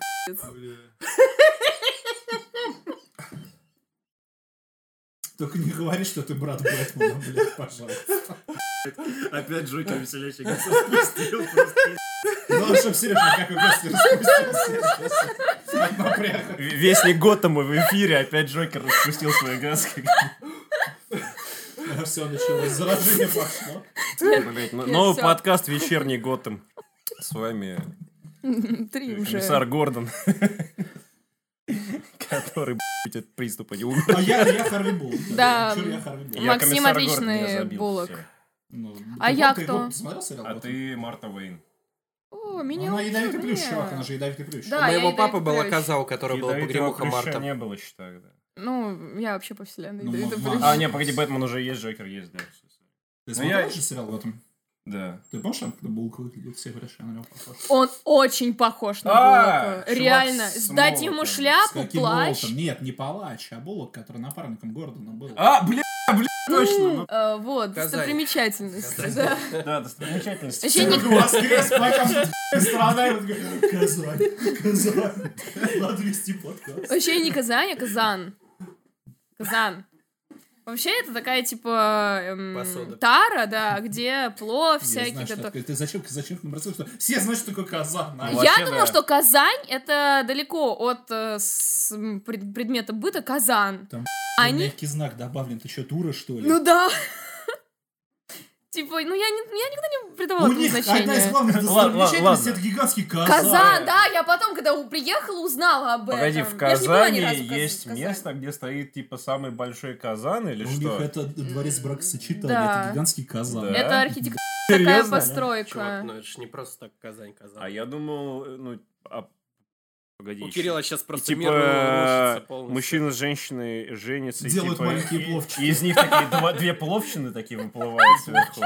Только не говори, что ты брат Бэтмена, блядь, пожалуйста. Опять Джокер веселящий спустил просто. Ну, чтоб Сережа как и гости распустился. От напряга. Вестник Готэма в эфире, опять Джокер распустил свой газ. (laughs) Все началось, заражение (laughs) пошло. Ну, Новый подкаст «Вечерний Готэм». С вами (laughs) Три уже. комиссар Гордон, который, блядь, от приступа не умер. А я, я Харви Буллок. Да. Максим отличный Буллок. А ты я кто? А ты Марта Уэйн. О, меня Она ядовитый плющ, чувак, она же ядовитый плющ. Да. У моего папы была коза, у которой была Ядовитого погремуха плюща Марта. не было еще тогда. Ну, я вообще по вселенной. Ну, ядовитый ма- плющ. А, не, погоди, Бэтмен уже есть, Джокер есть, да. Ты Ну, я- смотрел же сериал Готэм? Да. Ты помнишь, когда Буллок выглядит? Все говорят, что я на него похож. Он очень похож на А, чувак Реально. с Сдать ему шляпу, плащ. Нет, не палач, а Буллок, который напарником Гордона был. А, бля, бля, точно. ну. Э, Вот, Казань. достопримечательности, да. Да, достопримечательность. Вообще не- Воскрес, потом страна, и вот Казань, Казань, надо вести подкаст. Вообще не Казань, а Казан. Казан. Вообще это такая типа эм, Посуда. тара, да, где плов всякий. знаю, что такое. Ты зачем, зачем нам бросаешь, что все знают, что такое Казан. а? Ну, Я вообще, думала, да. что Казань это далеко от э, с- пред- предмета быта Казан. Там Они Мягкий знак добавлен, ты что, дура, что ли? Ну да. Типа, ну я, не, я никогда не придавала У них одна из значения. главных достопримечательностей это гигантский казан. Казан, да, я потом, когда у- приехала, узнала об этом. Погоди, в Я Казани разу в есть Казани. место, где стоит типа самый большой казан или У что? них это дворец бракосочетания, Да. это гигантский казан. Да. Это архитектура такая постройка. Чувак, ну это ж не просто так Казань, Казань. А я думал, ну, а, погоди. У. Кирилла сейчас И, просто мир типа, мужчина с женщиной женятся, и, Делают типа, маленькие и- пловчики. И из них такие два- две пловщины такие выплывают сверху.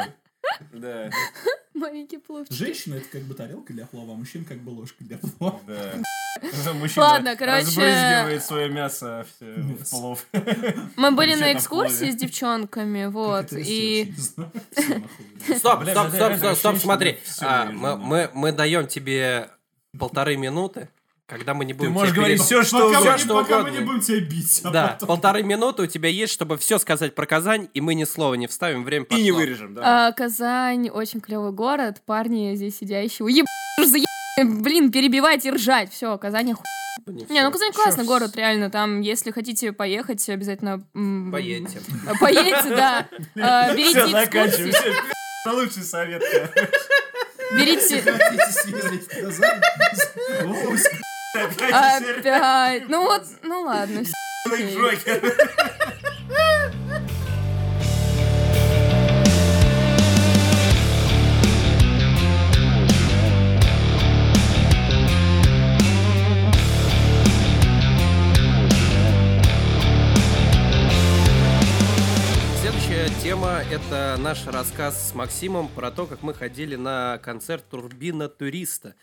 Да, (laughs) Маленький пловчик. Женщина это как бы тарелка для плова, а мужчина как бы ложка для плова. да. (laughs) Мужчина Ладно, короче- разбрызгивает свое мясо в, в плов. (laughs) Мы были на экскурсии с девчонками, вот, и... Стоп, стоп, стоп, стоп, стоп, смотри. А, мы даем тебе полторы минуты, когда мы не Ты будем можешь тебя говорить переб- все, что Пока, мы, не- что пока мы угодно. не будем тебя бить. а Да, потом- полторы минуты у тебя есть, чтобы все сказать про Казань, и мы ни слова не вставим, время И не пошло. вырежем, да. а, Казань очень клевый город, парни здесь сидящие. Еб... за Блин, перебивать и ржать. Все, Казань оху... Не, ну Казань классный город, реально. Там, если хотите поехать, обязательно... Поедьте. (laughs) Поедьте, да. А, Берите Все, заканчиваем. экскурсии. Всё, (laughs) Лучший совет. Берите... Хотите съездить в Казань? (laughs) Опять. Ну вот, ну ладно. Следующая тема — это наш рассказ с Максимом про то, как мы ходили на концерт Турбина Туриста.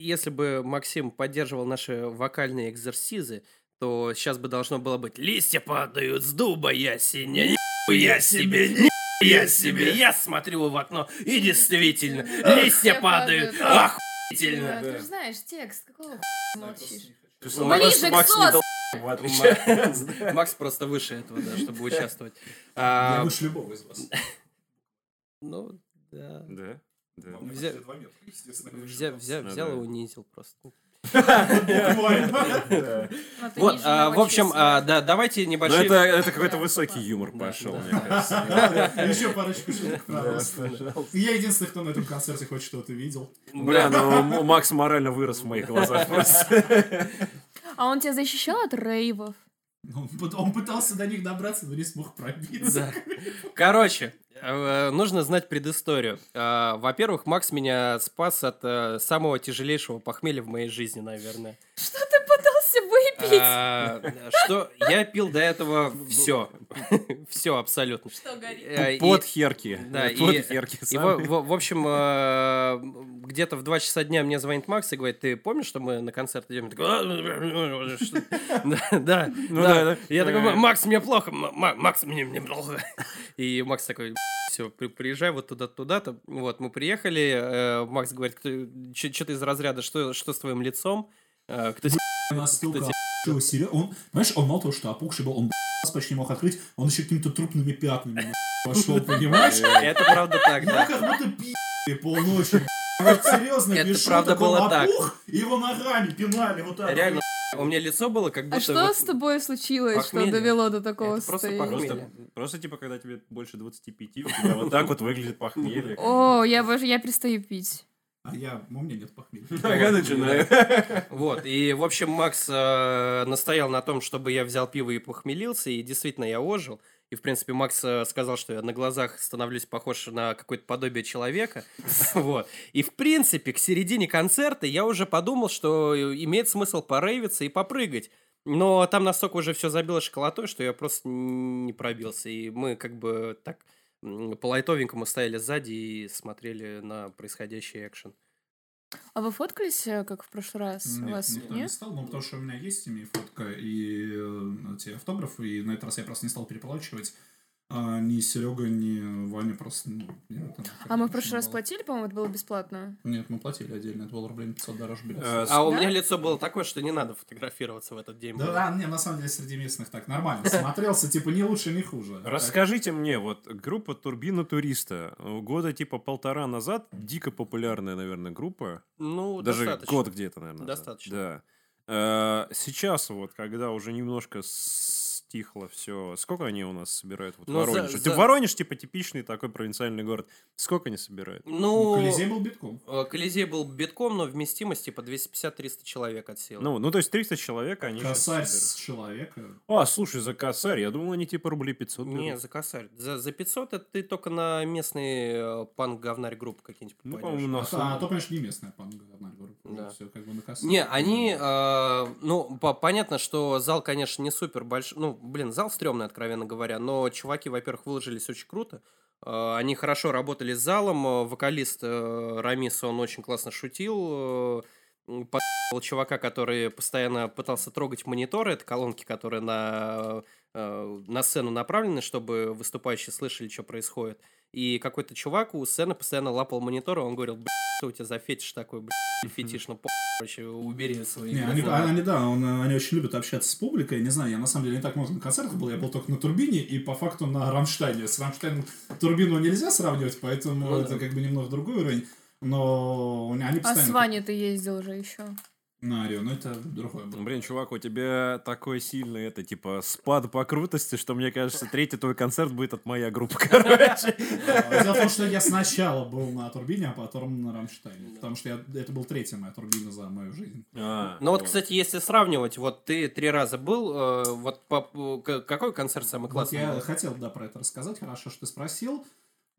Если бы Максим поддерживал наши вокальные экзерсизы, то сейчас бы должно было быть «Листья падают с дуба ясеня, я себе, я себе, я смотрю в окно, и действительно, листья падают, падают. охуительно!» Ты же знаешь текст, какого молчишь? Макс- Ближе к (laughs) Макс просто выше этого, да, чтобы участвовать. Я А, выше любого из вас. (laughs) Ну, да. Да, да. Взя- Два метра, Взя- взя- Ну Взял и унизил просто. (laughs) Ты Вот, а, в общем, а, да, давайте Ну небольшие... это, это какой-то высокий юмор пошел, мне кажется. (laughs) Еще парочку шуток. Я единственный, кто на этом концерте хоть что-то видел. Бля, ну Макс морально вырос в моих глазах просто. (laughs) А он тебя защищал от рейвов? Он пыт- Он пытался до них добраться, но не смог пробиться. Короче, нужно знать предысторию. Э, Во-первых, Макс меня спас от э, самого тяжелейшего похмелья в моей жизни, наверное. Что ты пытался выпить? А, Что я пил до этого все. (laughs) Все абсолютно. Что горит? И- Под херки. Да, Под и- херки. И в, общем, э, где-то в 2 часа дня мне звонит Макс и говорит, ты помнишь, что мы на концерт идем? Я такой, «А, что?» Да, да, Я такой, «Ма- Макс, мне плохо, Ма- Ма- Макс, мне, мне плохо. И Макс такой, все, приезжай вот туда туда-то. Вот, мы приехали, э, Макс говорит, что-то из разряда, что, что с твоим лицом? Э, Кто Настолько Кстати- серьезно. Он, знаешь, он мало того, что опухший был, он почти не мог открыть, он еще какими-то трупными пятнами на пошел, (laughs) понимаешь? Это правда так, да. как будто пи***ли полночи. Вот серьезно, Это правда было так. и его ногами пинали вот так. Реально, у меня лицо было как будто... А что вот- с тобой случилось, что довело до такого Это просто состояния? Просто, просто типа, когда тебе больше 25, у тебя вот так вот выглядит похмелье. О, я, я перестаю пить. А я, у меня нет похмелья. (laughs) Ага, начинаю. (laughs) Вот, и, в общем, Макс э, настоял на том, чтобы я взял пиво и похмелился, и действительно я ожил. И, в принципе, Макс э, сказал, что я на глазах становлюсь похож на какое-то подобие человека. (laughs) Вот. И, в принципе, к середине концерта я уже подумал, что имеет смысл порейвиться и попрыгать. Но там настолько уже все забило шоколатой, что я просто не пробился. И мы как бы так по лайтовенькому стояли сзади и смотрели на происходящий экшен. А вы фоткались, э, как в прошлый раз? У Нет, вас никто не нет? стал, ну, потому что у меня есть с ними фотка и э, эти автографы, и на этот раз я просто не стал переплачивать. А ни Серега, ни Ваня просто... ну, нет, это А мы в прошлый раз было. платили, по-моему, это было бесплатно. Нет, мы платили отдельно, это было рублей на 500 дороже билет. Э, А у Да? меня лицо было такое, что не надо фотографироваться в этот день. Да, а, не, на самом деле среди местных так нормально (laughs) смотрелся, типа не лучше, не хуже. Расскажите мне, вот группа Турбина Туриста, года типа полтора назад, дико популярная, наверное, группа. Ну, Даже достаточно. год где-то, наверное. Достаточно. Да. Э, Сейчас вот, когда уже немножко стихло все, сколько они у нас собирают вот Ну, за- Воронеже? за- Типа Воронеж, типа, типичный такой провинциальный город. Сколько они собирают? Ну, Колизей был битком. э, Колизей был битком, но вместимость типа 250-300 человек от силы. Ну, ну, то есть 300 человек они Косарь с человека. А, слушай, за косарь, я думал, они типа рублей 500 берут. не, за косарь. За, за 500 это ты только на местные э, панк-говнарь группы какие-нибудь Ну, попадешь. по-моему, на А, то, конечно, не местная панга, одна группа. Да. Все как бы на косарь. Не, они, э, ну, по- понятно, что зал, конечно, не супер большой. Ну, блин, зал стрёмный, откровенно говоря. Но чуваки, во-первых, выложились очень круто. Э, они хорошо работали с залом. Э, Вокалист э, Рамис, он очень классно шутил. Подъебал чувака, который постоянно пытался трогать мониторы. Это колонки, которые на, на сцену направлены, чтобы выступающие слышали, что происходит. И какой-то чувак у сцены постоянно лапал мониторы. Он говорил, что у тебя за фетиш такой, блядь, фетиш, ну, короче, убери свои Не, они, глаза». они, да, он, они очень любят общаться с публикой. Не знаю, я на самом деле не так много на концертах был, я был только на Турбине и по факту на Рамштайне. С Рамштайном Турбину нельзя сравнивать, поэтому Ну это да. как бы немного другой уровень. Но они А постоянно... с Ваней ты ездил уже еще. На Арио, но это другое было. блин, чувак, у тебя такой сильный, это, типа, спад по крутости, что, мне кажется, третий твой концерт будет от моя группа, (laughs) короче. А, Дело в том, что я сначала был на Турбине, а потом на Рамштайне. Потому что это был третья моя Турбина за мою жизнь. А, Ну вот, кстати, если сравнивать, вот ты три раза был, э, вот по- к- какой концерт самый Вот классный? я хотел, да, про это рассказать. Хорошо, что ты спросил.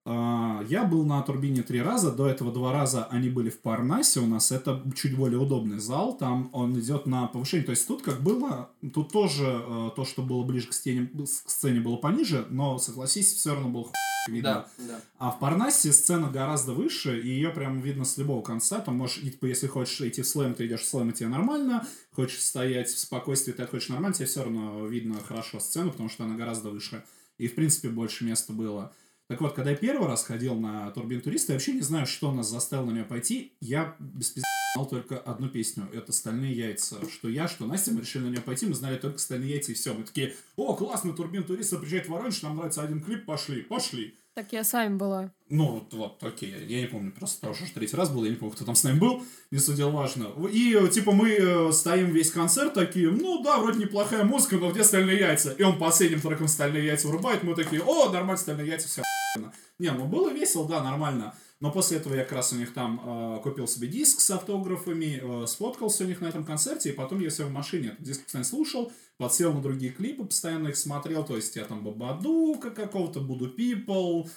А, Я был на Турбине три раза, до этого два раза они были в Парнасе у нас, это чуть более удобный зал, там он идет на повышение, то есть тут как было, тут тоже э, то, что было ближе к сцене, к сцене было пониже, но, согласись, все равно было видно. Да, да. А в Парнасе сцена гораздо выше, и ее прям видно с любого конца. Там можешь, типа, если хочешь идти в слэм, ты идешь в слэм, и тебе нормально. Хочешь стоять в спокойствии, ты хочешь нормально, тебе все равно видно хорошо сцену, потому что она гораздо выше. И, в принципе, больше места было. Так вот, когда я первый раз ходил на Турбин Туриста, я вообще не знаю, что нас заставило на нее пойти. Я без пизды знал только одну песню. Это «Стальные яйца». Что я, что Настя, мы решили на нее пойти, мы знали только «Стальные яйца» и все. Мы такие, о, классно, Турбин Туриста приезжает в Воронеж, нам нравится один клип, пошли, пошли. Так я с была. Ну, вот, вот, окей, я не помню, просто тоже уже третий раз был, я не помню, кто там с нами был, не суть важно. И, типа, мы э, стоим весь концерт такие, ну да, вроде неплохая музыка, но где стальные яйца? И он последним треком стальные яйца врубает, мы такие, о, нормально, стальные яйца, все охуенно». Не, ну было весело, да, нормально. Но после этого я как раз у них там э, купил себе диск с автографами, э, сфоткался у них на этом концерте, и потом я все в машине этот диск постоянно слушал, подсел на другие клипы, постоянно их смотрел, то есть я там Бабадука какого-то, Буду People,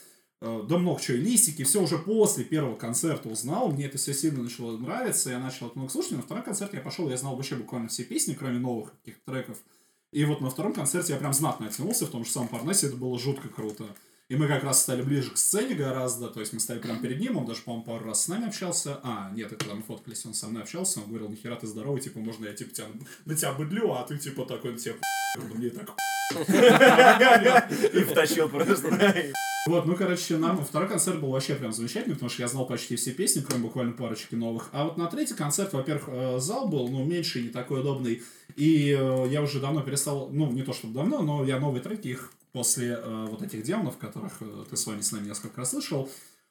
да много чего, и листики, все уже после первого концерта узнал, мне это все сильно начало нравиться, я начал это много слушать, на второй концерт я пошел, я знал вообще буквально все песни, кроме новых каких-то треков, и вот на втором концерте я прям знатно оттянулся, в том же самом Парнасе это было жутко круто. И мы как раз стали ближе к сцене гораздо, то есть мы стали прям перед ним, он даже, по-моему, пару раз с нами общался. А, нет, это когда мы фоткались, он со мной общался, он говорил, нихера ты здоровый, типа, можно я, типа, тебя, на тебя быдлю, а ты, типа, такой, на тебя мне так (laughs) И втащил просто. Вот, ну, короче, нам второй концерт был вообще прям замечательный, потому что я знал почти все песни, кроме буквально парочки новых. А вот на третий концерт, во-первых, э, зал был, ну, меньше и не такой удобный. И э, я уже давно перестал, ну, не то чтобы давно, но я новые треки, их после э, вот этих демонов, которых ты с вами с нами несколько раз слышал,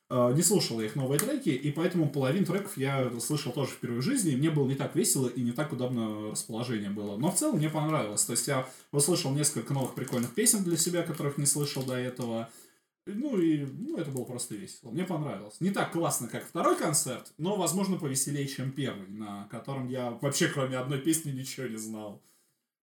не слушал я их новые треки, и поэтому половину треков я слышал тоже впервые в жизни, и мне было не так весело и не так удобно расположение было. Но в целом мне понравилось. То есть я услышал несколько новых прикольных песен для себя, которых не слышал до этого. Ну и ну, это было просто весело. Мне понравилось. Не так классно, как второй концерт, но, возможно, повеселее, чем первый, на котором я вообще кроме одной песни ничего не знал.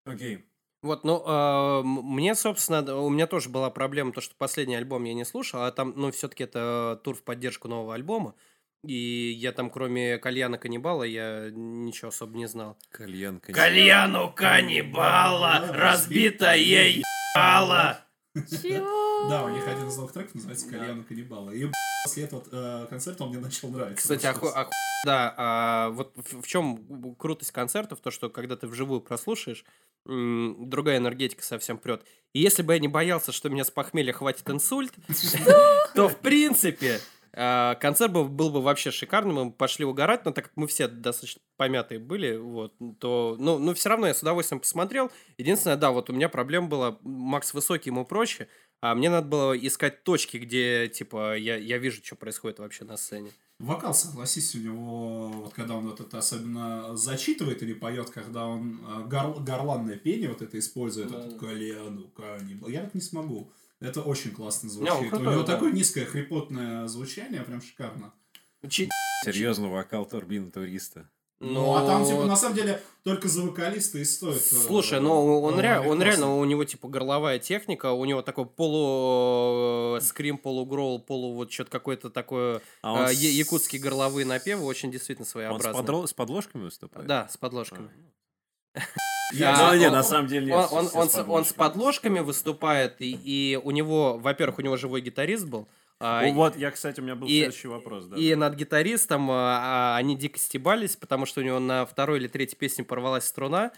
Окей. Вот, ну, э, мне, собственно, у меня тоже была проблема, то, что последний альбом я не слушал, а там, ну, все-таки это тур в поддержку нового альбома, и я там, кроме Кальяна Каннибала, я ничего особо не знал. Кальян, конечно. Кальяну Каннибала, разбитая ебала. Чего? Да, у них один из новых треков называется «Кальяна каннибала». И после этого э, концерта он мне начал нравиться. Кстати, оху- оху- да, а вот в, чем крутость концертов, то, что когда ты вживую прослушаешь, другая энергетика совсем прет. И если бы я не боялся, что меня с похмелья хватит инсульт, (laughs) (laughs) то, в принципе, а, концерт был, был бы вообще шикарным, мы пошли угорать, но так как мы все достаточно помятые были, вот, то, ну, ну, все равно я с удовольствием посмотрел. Единственное, да, вот у меня проблема была, Макс высокий, ему проще, а мне надо было искать точки, где, типа, я, я вижу, что происходит вообще на сцене. Вокал, согласись, у него, вот когда он вот это особенно зачитывает или поет, когда он э, гор- горланное пение вот это использует, Да, этот да. «Кальяну каннибала». Я так не смогу. Это очень классно Не, звучит. у крутой, него да. такое низкое хрипотное звучание, прям шикарно. Чи- Серьезно, вокал турбин туриста. Ну, а там, типа, на самом деле, только за вокалиста и стоит. э, Слушай, ну он, ре- он реально, у него типа горловая техника, у него такой полу э, скрим, полугрол, полу вот что-то какое-то такое А он э, с- я- якутские горловые напевы, очень действительно Он с, своеобразные. подро- с подложками выступает? Да, с подложками. Я, А, Ну, (laughs) не, он- на самом деле нет. Он, он, он с он с подложками. подложками выступает, и, и у него, во-первых, у него живой гитарист был, а, Вот, я, кстати, у меня был и- следующий вопрос. Да. И над гитаристом а, а, они дико стебались, потому что у него на второй или третьей песне порвалась струна,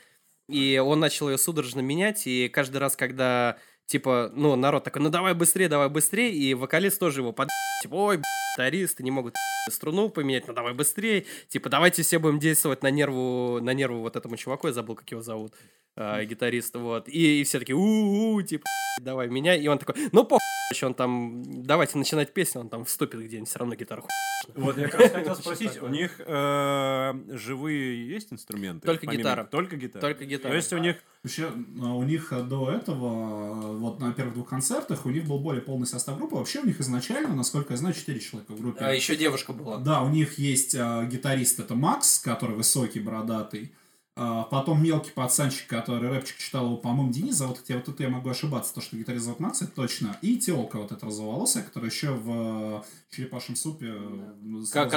и он начал ее судорожно менять, и каждый раз, когда, типа, ну, народ такой, ну, давай быстрее, давай быстрее, и вокалист тоже его под... Типа, ой, б***ь, гитаристы не могут струну поменять, ну, давай быстрее, типа, давайте все будем действовать на нерву, на нерву вот этому чуваку, я забыл, как его зовут. а, гитарист, вот. И, и все такие, у-у, типа, давай меня. И он такой, ну, короче, он там, давайте начинать песню, он там вступит где-нибудь, все равно гитару хуй. Вот я как раз хотел (laughs) спросить, у них э, живые есть инструменты? Только гитара. Только гитара? Только гитара. То есть у них... Вообще, а, у них э, до этого, э, вот на первых двух концертах, у них был более полный состав группы. Вообще у них изначально, насколько я знаю, 4 человека в группе. А еще девушка была. Да, у них есть э, гитарист, это Макс, который высокий, бородатый. А, потом мелкий пацанчик, который рэпчик читал его, по-моему, Денис зовут, хотя вот это я могу ошибаться, то, что гитарист зовут Макс, это точно. И телка вот эта розоволосая, которая еще в э, черепашьем супе. э, с Ка- розовыми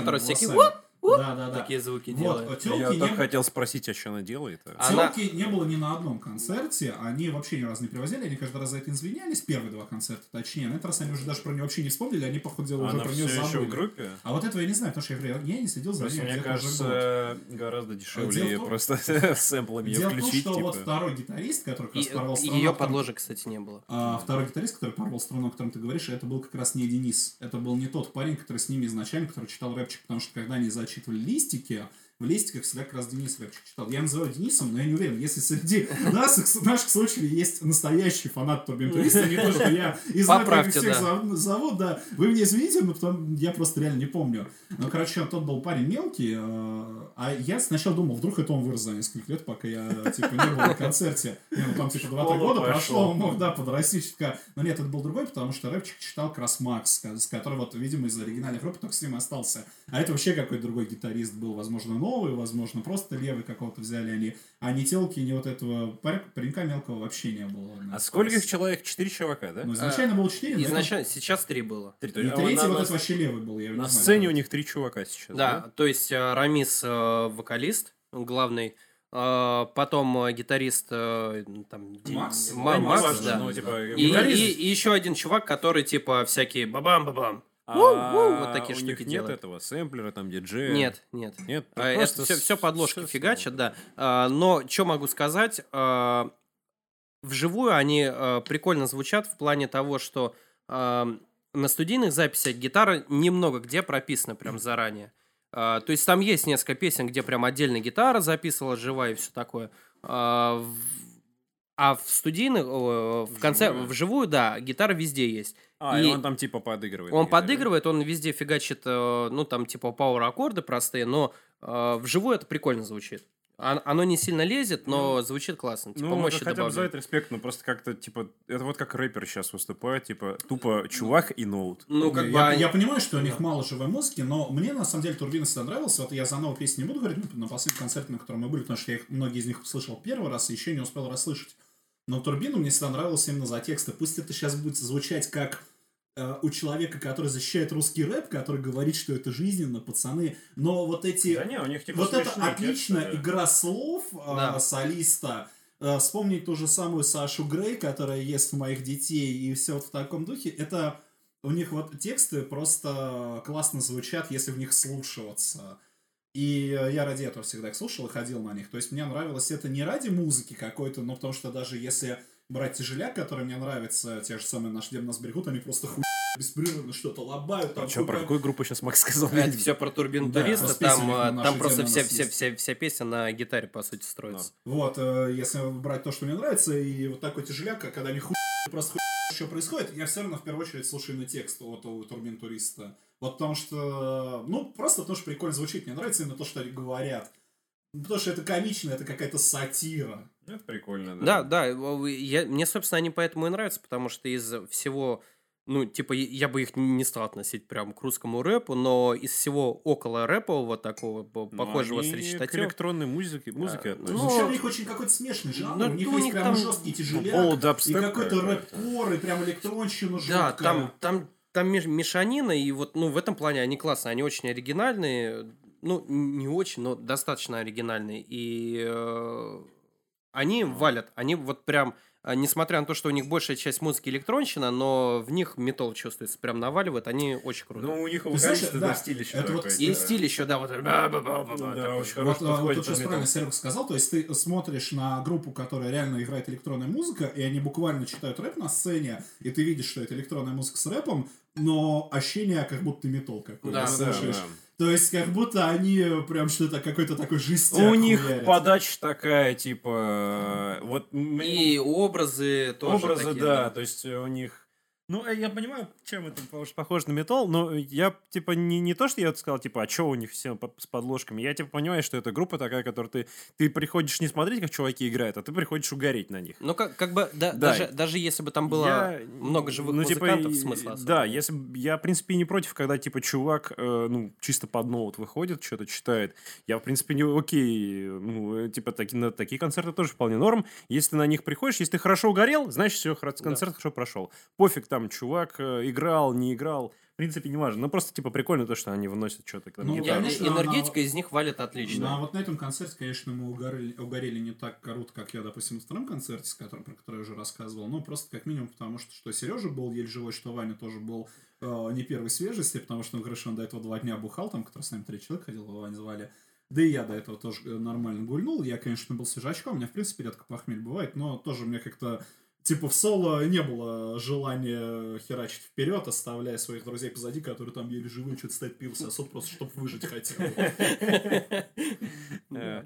волосами. Да, да, да. Такие звуки Вот, делает. телки Я не только хотел спросить, а что она делает? а? Она- Телки не было ни на одном концерте, они вообще ни разу не привозили, они каждый раз за это извинялись, первые два концерта, точнее, на этот раз они уже даже про нее вообще не вспомнили, они, походу дела, уже Она про все нее еще в забыли. группе? А вот этого я не знаю, потому что я говорю, я не следил за ней мне кажется, гораздо Дело дешевле том- просто (laughs) сэмплами ее Дело в том, включить. что вот типа. второй гитарист, который как раз И, порвал струну, ее подложек, кстати, не было. а, второй гитарист, который порвал струну, о котором ты говоришь, это был как раз не Денис. Это был не тот парень, который с ними изначально, который читал рэпчик, потому что когда они зачитывали листики, в листиках всегда как раз Денис рэпчик читал. Я называю Денисом, но я не уверен, если среди (laughs) нас, наших слушателей есть настоящий фанат Турбинтуриста, не то, что я из Поправьте, всех да. зов- зовут, да. Вы меня извините, но потом я просто реально не помню. Ну, короче, тот был парень мелкий, э, а я сначала думал, вдруг это он вырос за несколько лет, пока я, типа, не был на концерте. Не, ну, там, типа, 2-3 Школу года прошло, он мог, да, подрасти чутка. Но нет, это был другой, потому что рэпчик читал как раз Макс, которым, вот, видимо, из оригинальной группы только с ним остался. А это вообще какой-то другой гитарист был, возможно, новый, возможно, просто левый какого-то взяли они. А ни телки, ни вот этого паренька мелкого вообще не было. А сколько их человек? Четыре чувака, да? Ну, изначально было 4, Изначально, сейчас три было. Три. И а третий на- вот на- этот вообще левый был. Я На сцене у них три чувака сейчас, Да, да? то есть э, Рамис э, вокалист главный, э, потом гитарист там, Макс? Макс, Макс, да. Ну, типа, И, и- и еще один чувак, который типа всякие бабам-бабам. А вот такие у штуки них нет этого сэмплера, там, диджея? Нет, нет. Нет, А, Это просто все, подложки фигачат, да. А, Но что могу сказать? а, Вживую они а, прикольно звучат в плане того, что а, на студийных записях гитара немного где прописана прям (clears throat) заранее. А, То есть там есть несколько песен, где прям отдельно гитара записывала живая и все такое. А А в студийных, в конце, Вживую? вживую, да, гитара везде есть. А, и И он там типа подыгрывает. Он гитаре, да? подыгрывает, он везде фигачит, э, ну, там, типа, пауэр аккорды простые, но э, вживую это прикольно звучит. Оно не сильно лезет, но звучит классно. Типа, Ну, мощи это хотя бы за добавляет. это респект, но просто как-то, типа, это вот как рэпер сейчас выступает, типа, тупо чувак и ноут. Ну, как Не, бы... я, они- я понимаю, что у них мало живой музыки, но мне на самом деле Турбина всегда нравился. Вот я за новую песню не буду говорить на последнем концерте, на котором мы были, потому что я их, многие из них слышал первый раз и еще не успел расслышать. Но Турбину мне всегда нравилось именно за тексты. Пусть это сейчас будет звучать как э, у человека, который защищает русский рэп, который говорит, что это жизненно, пацаны. Но вот эти... Да не, у них типа вот это отличная тексты, да. игра слов э, Да. солиста. Э, вспомнить ту же самую Сашу Грей, которая ест моих детей, и все вот в таком духе. Это у них вот тексты просто классно звучат, если в них слушаться. И э, я ради этого всегда их слушал и ходил на них. То есть мне нравилось это не ради музыки какой-то, но потому что даже если брать тяжеляк, который мне нравится, те же самые наши «Дем нас берегут», они просто хуй беспрерывно что-то лобают. там А что, про какую группу сейчас Макс сказал? Это все про турбин Да, туриста, просто там, э, там просто вся, вся, вся, вся песня на гитаре, по сути, строится. Вот, э, если брать то, что мне нравится, и вот такой тяжеляк, а когда они хуй просто хуй что происходит, я все равно в первую очередь слушаю на текст от Турбин Туриста. Вот потому что, ну, просто потому что прикольно звучит. Мне нравится именно то, что они говорят. Ну, Потому что это комично, это какая-то сатира. Это прикольно, Да, да. да, я, мне, собственно, они поэтому и нравятся, потому что из всего, ну, типа, я- бы их не стал относить прям к русскому рэпу, но из всего около рэпового такого, Ну, похожего они с к электронной музыке, музыке А, относятся. Ну, Ну, вообще у них очень какой-то смешный жанр. ну, у них у есть них прям там жесткий тяжеляк. И какой-то рэп-кор, и прям электронщину Да, жуткая. там, там, там мешанина, и вот, ну, в этом плане они классные, они очень оригинальные, ну, не очень, но достаточно оригинальные, и э, они валят, они вот прям, несмотря на то, что у них большая часть музыки электронщина, но в них металл чувствуется, прям наваливает, они очень круто. Ну, у них вокалист, да, стиль еще это вот, и да. стиль еще, да, вот это ба-ба-ба-ба-ба, Да, такой. очень Вот, а, вот сейчас правильно. Серега сказал, то есть ты смотришь на группу, которая реально играет электронная музыка, и они буквально читают рэп на сцене, и ты видишь, что это электронная музыка с рэпом, но ощущение, как будто ты металл какой-то Да, Да, слушаешь. да. То есть, как будто они прям что-то, какой-то такой жестяк У них хуярят. подача такая, типа, э, вот... И образы тоже образы, такие, да, то есть у них... Ну, э, я понимаю, чем это похоже, на металл, но я, типа, не, не то, что я сказал, типа, а что у них все с подложками, я, типа, понимаю, что это группа такая, которую ты, ты приходишь не смотреть, как чуваки играют, а ты приходишь угореть на них. Ну, как, как бы, да, Да. Даже, даже если бы там было Я- много живых ну, типа, музыкантов, и- смысла особо Да, если я, в принципе, не против, когда, типа, чувак, э, ну, чисто под ноут выходит, что-то читает. Я, в принципе, не окей, ну, э, типа, таки, на такие концерты тоже вполне норм. Если ты на них приходишь, если ты хорошо угорел, значит, все, концерт хорошо прошел. Пофиг, там, чувак э, играл, не играл, в принципе, не важно. Ну, просто, типа, прикольно то, что они выносят что-то. там, Ну, гитару. конечно, энергетика она- из них валит отлично. Ну, а вот на этом концерте, конечно, мы угорели, угорели не так круто, как я, допустим, на втором концерте, с которым, про который я уже рассказывал. Ну, просто как минимум потому, что, что Сережа был еле живой, что Ваня тоже был э, не первой свежести, потому что, ну, хорошо, он до этого два дня бухал, там, который с нами три человека ходил, его Ваня звали. Да и я до этого тоже э, нормально гульнул. Я, конечно, был свежачком, у меня, в принципе, редко похмель бывает, но тоже мне как-то Типа в соло не было желания херачить вперед, оставляя своих друзей позади, которые там еле живые, что-то стоят пиво сосут, просто чтобы выжить хотя бы. (laughs) Э.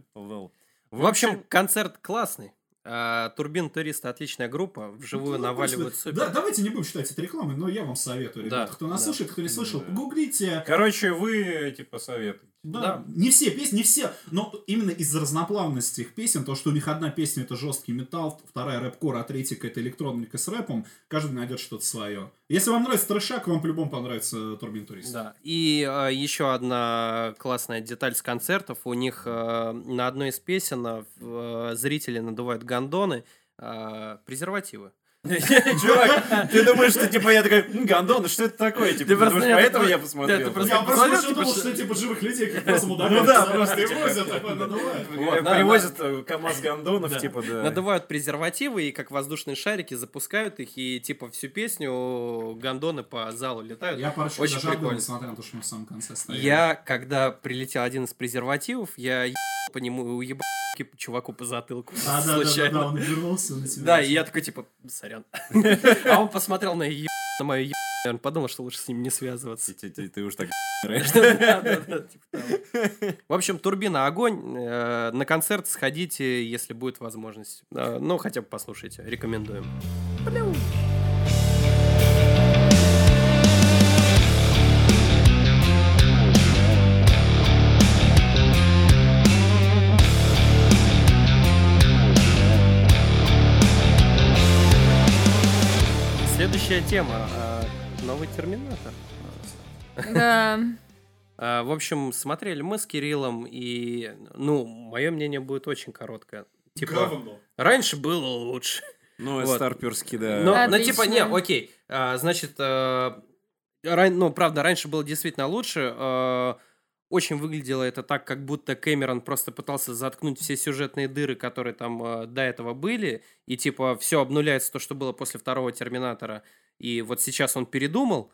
В общем, концерт классный. А, Турбин Туриста отличная группа, вживую Ну, наваливают просто- супер. Да, давайте не будем считать это рекламой, но я вам советую, ребята. Да, кто нас да. слушает, кто не слышал, Да. погуглите. Короче, вы, типа, советуете. Да, Да. не все песни, не все, но именно из-за разноплавности их песен, то, что у них одна песня это жесткий металл, вторая рэп-кор, а третья какая-то электроника с рэпом, каждый найдет что-то свое. Если вам нравится трешак, вам по-любому понравится Турбин Турист. Да. И э, еще одна классная деталь с концертов. У них э, на одной из песен э, зрители надувают гондоны, э, презервативы. Чувак, ты думаешь, что, типа, я такой, «М, гондон, что это такое? Типа, Ты думаешь, поэтому я посмотрел? Я просто думал, типа, что типа живых людей как раз Ну да, просто, типа, привозят, надувают. Вот, да, Привозят э, КамАЗ гондонов, Да. типа, да. Надувают презервативы и как воздушные шарики запускают их, и типа всю песню гондоны по залу летают. Я парочку Очень прикольно. несмотря на то, что мы в самом конце стояли. Я, когда прилетел один из презервативов, я по нему уебал чуваку по затылку. А, да, да, да, он вернулся на тебя. Да, и я такой, типа, сорян. А он посмотрел на еб... на мою еб... наверное, подумал, что лучше с ним не связываться. Ты- уж так типа. В общем, турбина огонь. Э, На концерт сходите, если будет возможность. Э, Ну, хотя бы послушайте. Рекомендуем. Следующая тема. э, Новый Терминатор. Да. А, В общем, смотрели мы с Кириллом, и, ну, мое мнение будет очень короткое. Типа, Говно. раньше было лучше. Ну, Вот. старперский, да. Но, ну, Отлично. типа, не, окей. А, Значит, э, ран- ну, правда, раньше было действительно лучше. Э, Очень выглядело это так, как будто Кэмерон просто пытался заткнуть все сюжетные дыры, которые там э, до этого были, и типа все обнуляется то, что было после второго Терминатора. И вот сейчас он передумал,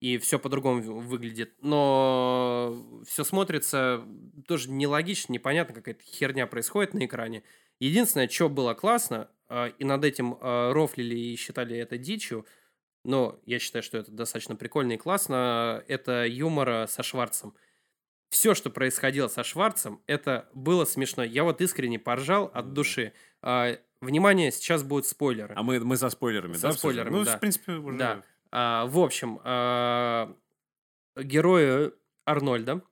и все по-другому выглядит. Но все смотрится тоже нелогично, непонятно, какая-то херня происходит на экране. Единственное, что было классно, а, и над этим а, рофлили и считали это дичью, но я считаю, что это достаточно прикольно и классно, это юмора со Шварцем. Все, что происходило со Шварцем, это было смешно. Я вот искренне поржал от души. А, Внимание, сейчас будут спойлеры. А мы, мы за спойлерами, Со да? обсуждаем? спойлерами, Ну, да. в принципе, уже... Да. А, в общем, а, герой Арнольда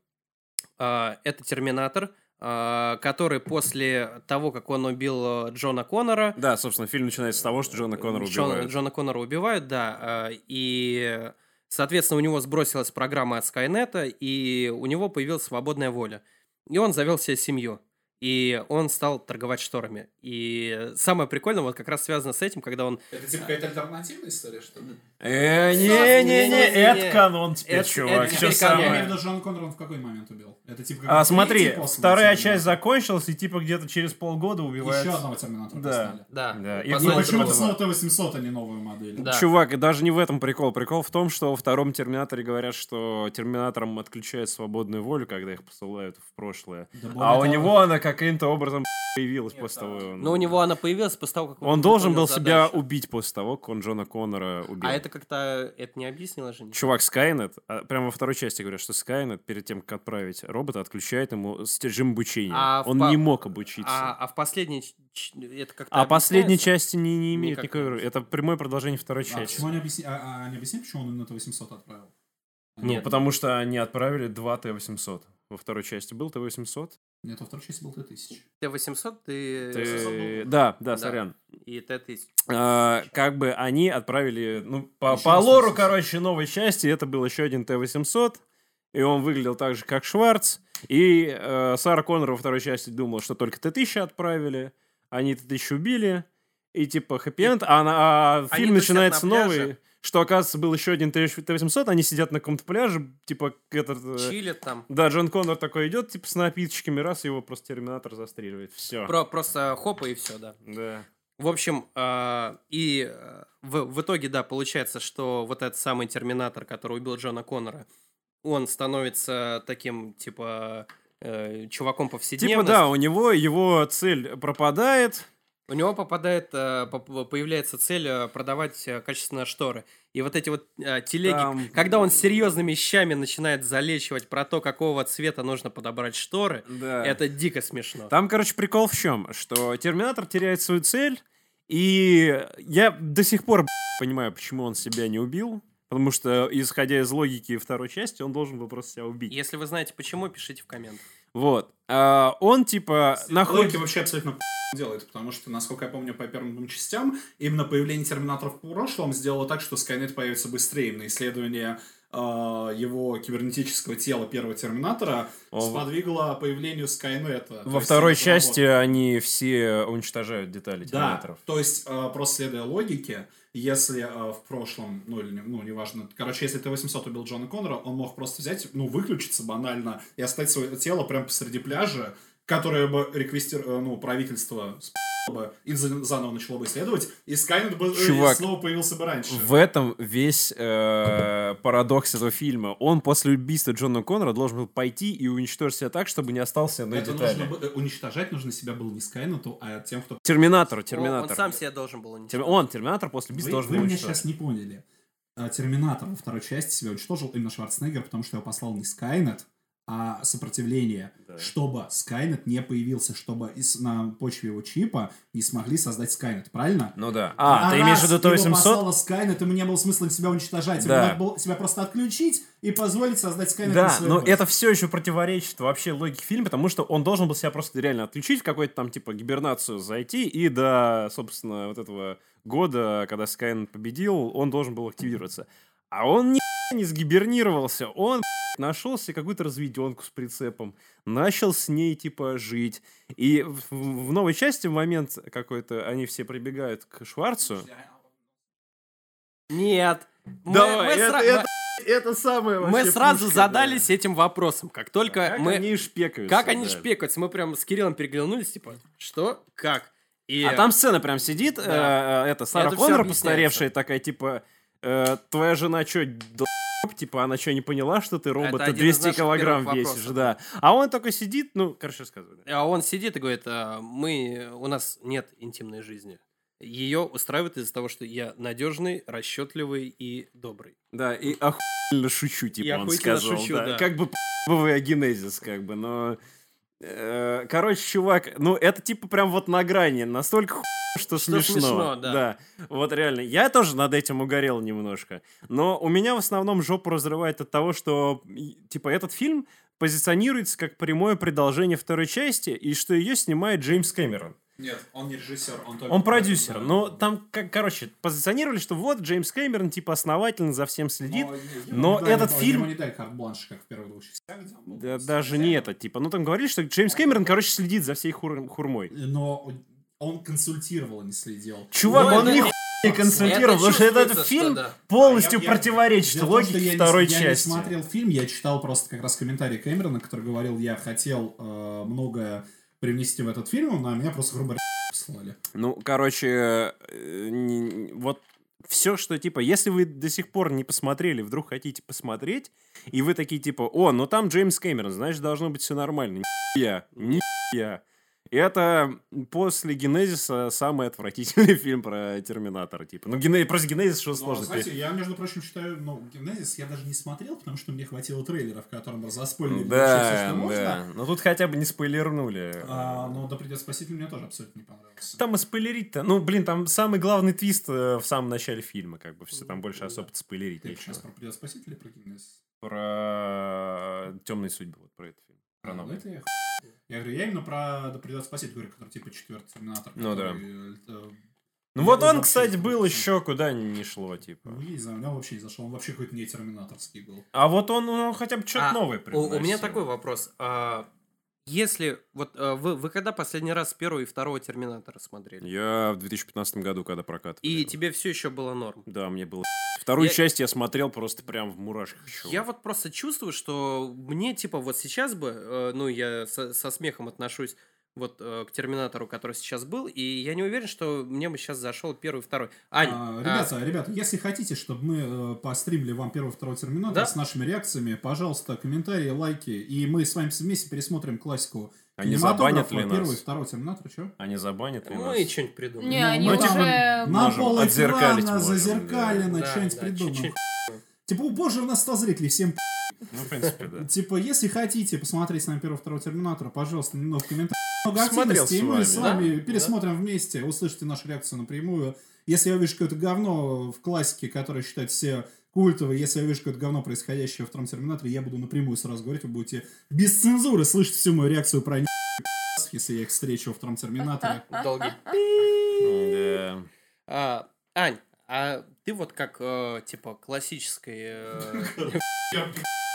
а, это Терминатор, а, который после того, как он убил э, Джона Коннора, Да, собственно, фильм начинается с того, что Джона Коннора Джона, убивают. Джона Коннора убивают, да, а, и, соответственно, у него сбросилась программа от Скайнета, и у него появилась свободная воля. И он завел себе семью. И он стал торговать шторами. И самое прикольное вот как раз связано с этим, когда он... Это типа какая-то альтернативная история, что ли? Э, не-не-не, Не-не-не. это канон теперь, чувак. это Что теперь Я канон. имею в самое? виду, Джон Коннор он в какой момент убил? Это типа А, смотри, вторая часть закончилась, и типа где-то через полгода убивают... Еще одного Терминатора Да. Да, Да, и по И зоне почему-то другого. снова Т-800, а не новую модель. Да. Чувак, и даже не в этом прикол. Прикол в том, что во втором Терминаторе говорят, что Терминаторам отключают свободную волю, когда их посылают в прошлое. Да А у того- него она каким-то образом появилась после того. Но у него она появилась после того, как Он должен был себя убить после того, как он Джона Коннора убил. А это как-то... Это не объяснило же? ничего? Чувак, Скайнет, а, прямо во второй части говорят, что Скайнет перед тем, как отправить робота, отключает ему режим обучения. А он па- не мог обучиться. А, А, а в последней... Это как-то последней объясняется? части не, не имеет Никак никакой. Это прямое продолжение второй А части. почему они объясни... а, а они объяснили, почему он именно Т-800 отправил? Ну, Нет. потому что они отправили два Т-800. Во второй части был Т-800. Нет, во второй части был Т-1000. Т-800 ты... Ты- Да, да, Да. сорян. И Т-1000. А, как бы они отправили, ну, по, Еще по лору, Т-800. короче, новой части, это был еще один Т-800, и он выглядел так же, как Шварц, и э, Сара Коннор во второй части думала, что только Т-1000 отправили, они Т-1000 убили, и типа хэппи-энд, а, а фильм начинается на новый, что, оказывается, был еще один Т-800, они сидят на каком-то пляже, типа, этот... э, Чилит там. Да, Джон Коннор такой идет, типа, с напиточками, раз, его просто Терминатор застреливает. Все. Про, просто хопа и все, да. Да. В общем, а, и э, в, в итоге, да, получается, что вот этот самый Терминатор, который убил Джона Коннора, он становится таким, типа, э, чуваком Типа, повседневности. да, у него его цель пропадает, У него попадает, э, появляется цель э, продавать э, качественные шторы. И вот эти вот телеги, Там- когда он серьезными щами начинает залечивать про то, какого цвета нужно подобрать шторы, Да. это дико смешно. Там, короче, прикол в чем? Что Терминатор теряет свою цель, и я до сих пор понимаю, почему он себя не убил. Потому что, исходя из логики второй части, он должен был просто себя убить. Если вы знаете почему, пишите в комментах. Вот. А, он, типа, Логика находит... вообще абсолютно делает, потому что, насколько я помню, по первым двум частям, именно появление Терминатора в прошлом сделало так, что Скайнет появится быстрее. На исследование э, его кибернетического тела первого Терминатора Он- сподвигло появлению Скайнета. То Во второй части заработало. они все уничтожают детали Да, Терминаторов. то есть, э, просто следуя логике, если э, в прошлом, ну, или, ну, неважно, короче, если Т-800 убил Джона Коннора, он мог просто взять, ну, выключиться банально и оставить свое тело прямо посреди пляжа, которое бы реквестир, э, ну, правительство бы и за- заново начало бы исследовать, и Скайнет бы э, Чувак, снова появился бы раньше. В этом весь э, парадокс этого фильма. Он после убийства Джона Коннора должен был пойти и уничтожить себя так, чтобы не остался одной Это детали. нужно бы- э, уничтожать нужно себя было не Скайнету, а тем, кто... Терминатору, Терминатор. он сам себя должен был уничтожить. Он, Терминатор, после убийства Вы, должен вы был меня уничтожить. сейчас не поняли. А, Терминатор во второй части себя уничтожил именно Шварценеггер, потому что его послал не Скайнет, а сопротивление, Да. чтобы Скайнет не появился, чтобы из- на почве его чипа не смогли создать Скайнет, правильно? Ну да. А, ты имеешь в виду его Т-800? послала Скайнет, ему не было смысла себя уничтожать. Ему Да. надо было себя просто отключить и позволить создать Скайнет на Да, но это все еще противоречит вообще логике фильма, потому что он должен был себя просто реально отключить в какой-то там типа гибернацию зайти, и до, собственно, вот этого года, когда Скайн победил, он должен был активироваться. А он ни не сгибернировался, он нашел себе какую-то разведенку с прицепом, начал с ней типа жить. И в, в новой части в момент какой-то они все прибегают к Шварцу. Нет. Мы- Давай, мы, это- сра- это- Это самое мы- мы сразу пушка, да. задались этим вопросом. Как только Как мы... они шпекаются. Как они да. шпекаются? Мы прям с Кириллом переглянулись, типа, что? Как? И... А там сцена прям сидит, Да. э, это Сара Это Коннор постаревшая такая, типа, э, твоя жена что, типа, она что, не поняла, что ты робот, ты один из 200 наших килограмм весишь, вопросов. да. А он такой сидит, ну, короче, рассказывай. да. А он сидит и говорит, «А, мы, у нас нет интимной жизни. Ее устраивает из-за того, что я надежный, расчетливый и добрый. Да, и охуенно шучу, типа, Я он сказал, шучу, да. да. Как бы п***бовый генезис, как бы, но... э, Короче, чувак, ну это типа прям вот на грани, настолько хуй, что, (laughs) Что смешно. смешно, да. вот реально. Я тоже над этим угорел немножко. Но у меня в основном жопу разрывает от того, что, типа, этот фильм позиционируется как прямое продолжение второй части, и что ее снимает Джеймс Кэмерон. Нет, он не режиссер, он только... Он продюсер. Да. Но там, как, короче, позиционировали, что вот Джеймс Кэмерон, типа, основательно за всем следит. ему но не этот фильм- Ему не дали карт-бланш, как в первых двух частях. Да, просто даже не хозяином. это, типа. Ну, там говорили, что Джеймс Кэмерон, короче, следит за всей хур- хурмой. Но он консультировал, а не следил. Чувак, Ну, он это- не консультировал, потому что это- этот фильм что да. полностью А я- я- противоречит что логике я не- второй я не части. смотрел фильм, я читал просто как раз комментарий Кэмерона, который говорил, я хотел э, многое привнести в этот фильм, но меня просто грубо послали. Ну, короче, э, не- вот все, что типа, если вы до сих пор не посмотрели, вдруг хотите посмотреть, и вы такие типа, о, ну там Джеймс Кэмерон, значит, должно быть все нормально. Нихуя, нихуя. Это после Генезиса самый отвратительный (laughs) фильм про Терминатора, типа. Ну, Гене... просто Генезис, что Но, сложно. знаете, я, между прочим, считаю, ну, Генезис я даже не смотрел, потому что мне хватило трейлера, в котором заспойлили все, Да, можно. да. Но тут хотя бы не спойлернули. А, но «Да придет спаситель» мне тоже абсолютно не понравился. Там и спойлерить-то... Ну, блин, там самый главный твист э, в самом начале фильма, как бы, все там больше Да. особо спойлерить Ты нечего. сейчас про «Придет спаситель» или про Генезис? Про темные судьбы, вот про этот фильм. Про А, ну новый. это я. Я говорю, я именно про «Да придет спаситель», говорю, который типа четвертый Терминатор. Ну да. э, Ну Я вот он, кстати, был еще куда не шло, типа. Ну, я не знаю, у меня вообще не зашел. Он вообще какой-то не терминаторский был. А вот он, ну, хотя бы что-то А, новое У, у меня такой вопрос. А, если вот а, вы, вы когда последний раз первого и второго Терминатора смотрели? Я в 2015 году, когда прокатывал. И тебе все еще было норм? Да, мне было... Вторую Я- часть я смотрел просто прям в мурашках. еще. Я вот просто чувствую, что мне, типа, вот сейчас бы, э, ну, я со, со смехом отношусь вот э, к Терминатору, который сейчас был, и я не уверен, что мне бы сейчас зашел первый и второй. Ань, А, а, ребята, ребята, если хотите, чтобы мы э, постримили вам первый и второй Терминатор Да. с нашими реакциями, пожалуйста, комментарии, лайки, и мы с вами вместе пересмотрим классику Они забанят ли первый нас? второй Терминатор, что? Они забанят ли нас? мы что-нибудь придумаем. Не, они мы уже... На пол экрана, зазеркалено, что-нибудь придумаем. Типа, о боже, у нас 100 зрителей, всем п***. Ну, в принципе, да. Типа, если хотите посмотреть с нами первого второго Терминатора, пожалуйста, немного в комментариях. Много активности, и с мы вами, с да? вами пересмотрим вместе, услышите нашу реакцию напрямую. Если я увижу какое-то говно в классике, которое считают все культовой, если я увижу какое-то говно, происходящее во втором Терминаторе, я буду напрямую сразу говорить, вы будете без цензуры слышать всю мою реакцию про (laughs) если я их встречу во втором Терминаторе. (laughs) Долгий. (laughs) Да. А, Ань, а ты вот как, э, типа, классической... э,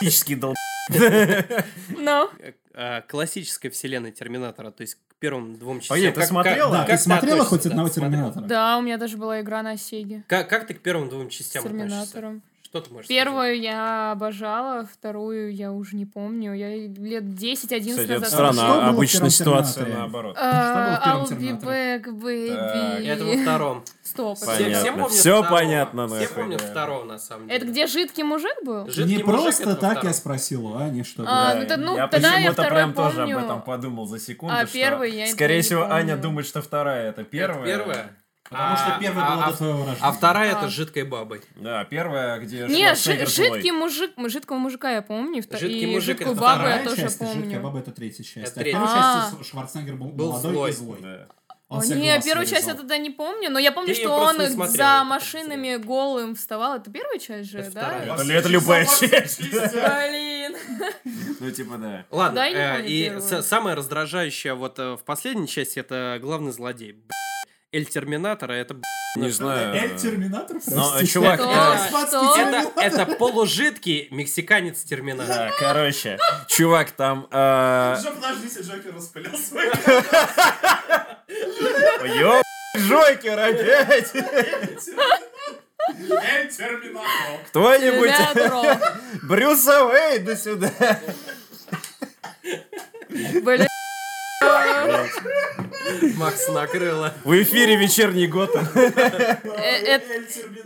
Физический дол... Ну, э, э, классической вселенной Терминатора, то есть к первым двум частям. Погоди, ты Как- смотрела? Да, как ты смотрела хоть одного. Терминатора? да, у меня даже была игра на Сеге Как, как ты к первым двум частям относишься? Терминатором. Что ты можешь Первую я обожала, вторую я уже не помню. Я лет 10-11 Кстати, это назад... было а первом ситуация наоборот. А, Что было в I'll be back, сказать? baby. Это во втором. Стоп. Все- Понятно. все помнят второго. понятно, Все нахуй, помнят да. второго, на самом деле. Это где жидкий мужик был? Жидкий Не мужик просто так я спросил у Ани, что А, ну, ну, я тогда я почему-то прям тоже об этом подумал за секунду, А что, первый я скорее не всего, помню. Аня думает, что вторая это первая. Это первая? Потому что А- первая а- была а- до твоего рождения. А вторая А. это с жидкой бабой. Да, первая, где Не, Шварценеггер жи- жидкий мужик, жидкого мужика я помню, Жидкий и мужик жидкую это бабу Вторая я тоже часть, «Жидкая помню. баба» это третья часть. Это а третья. первой А. части Шварценеггер был, Был молодой злой. и злой. Да. Он не, первую часть я тогда не помню, но я помню, Ты что он за это машинами голым вставал. Это первая часть же, Это да? Это, это любая часть. (laughs) Блин. (laughs) Ну, типа, да. Ладно, э, и самое раздражающее вот э, в последней части это главный злодей. Эль Терминатора это б***ь, Не ну, знаю. Эль Терминатор, Но, простите. чувак, Что? это-? Это, это полужидкий мексиканец Терминатор. Да, короче, чувак, там... э, подождите, Джокер распылил свой. (laughs) Ёб... Джокер опять! Эль Терминатор. Кто-нибудь. (laughs) Брюса Уэйда сюда! Блин. Макс накрыло. В эфире вечерний Готэм. Э, э,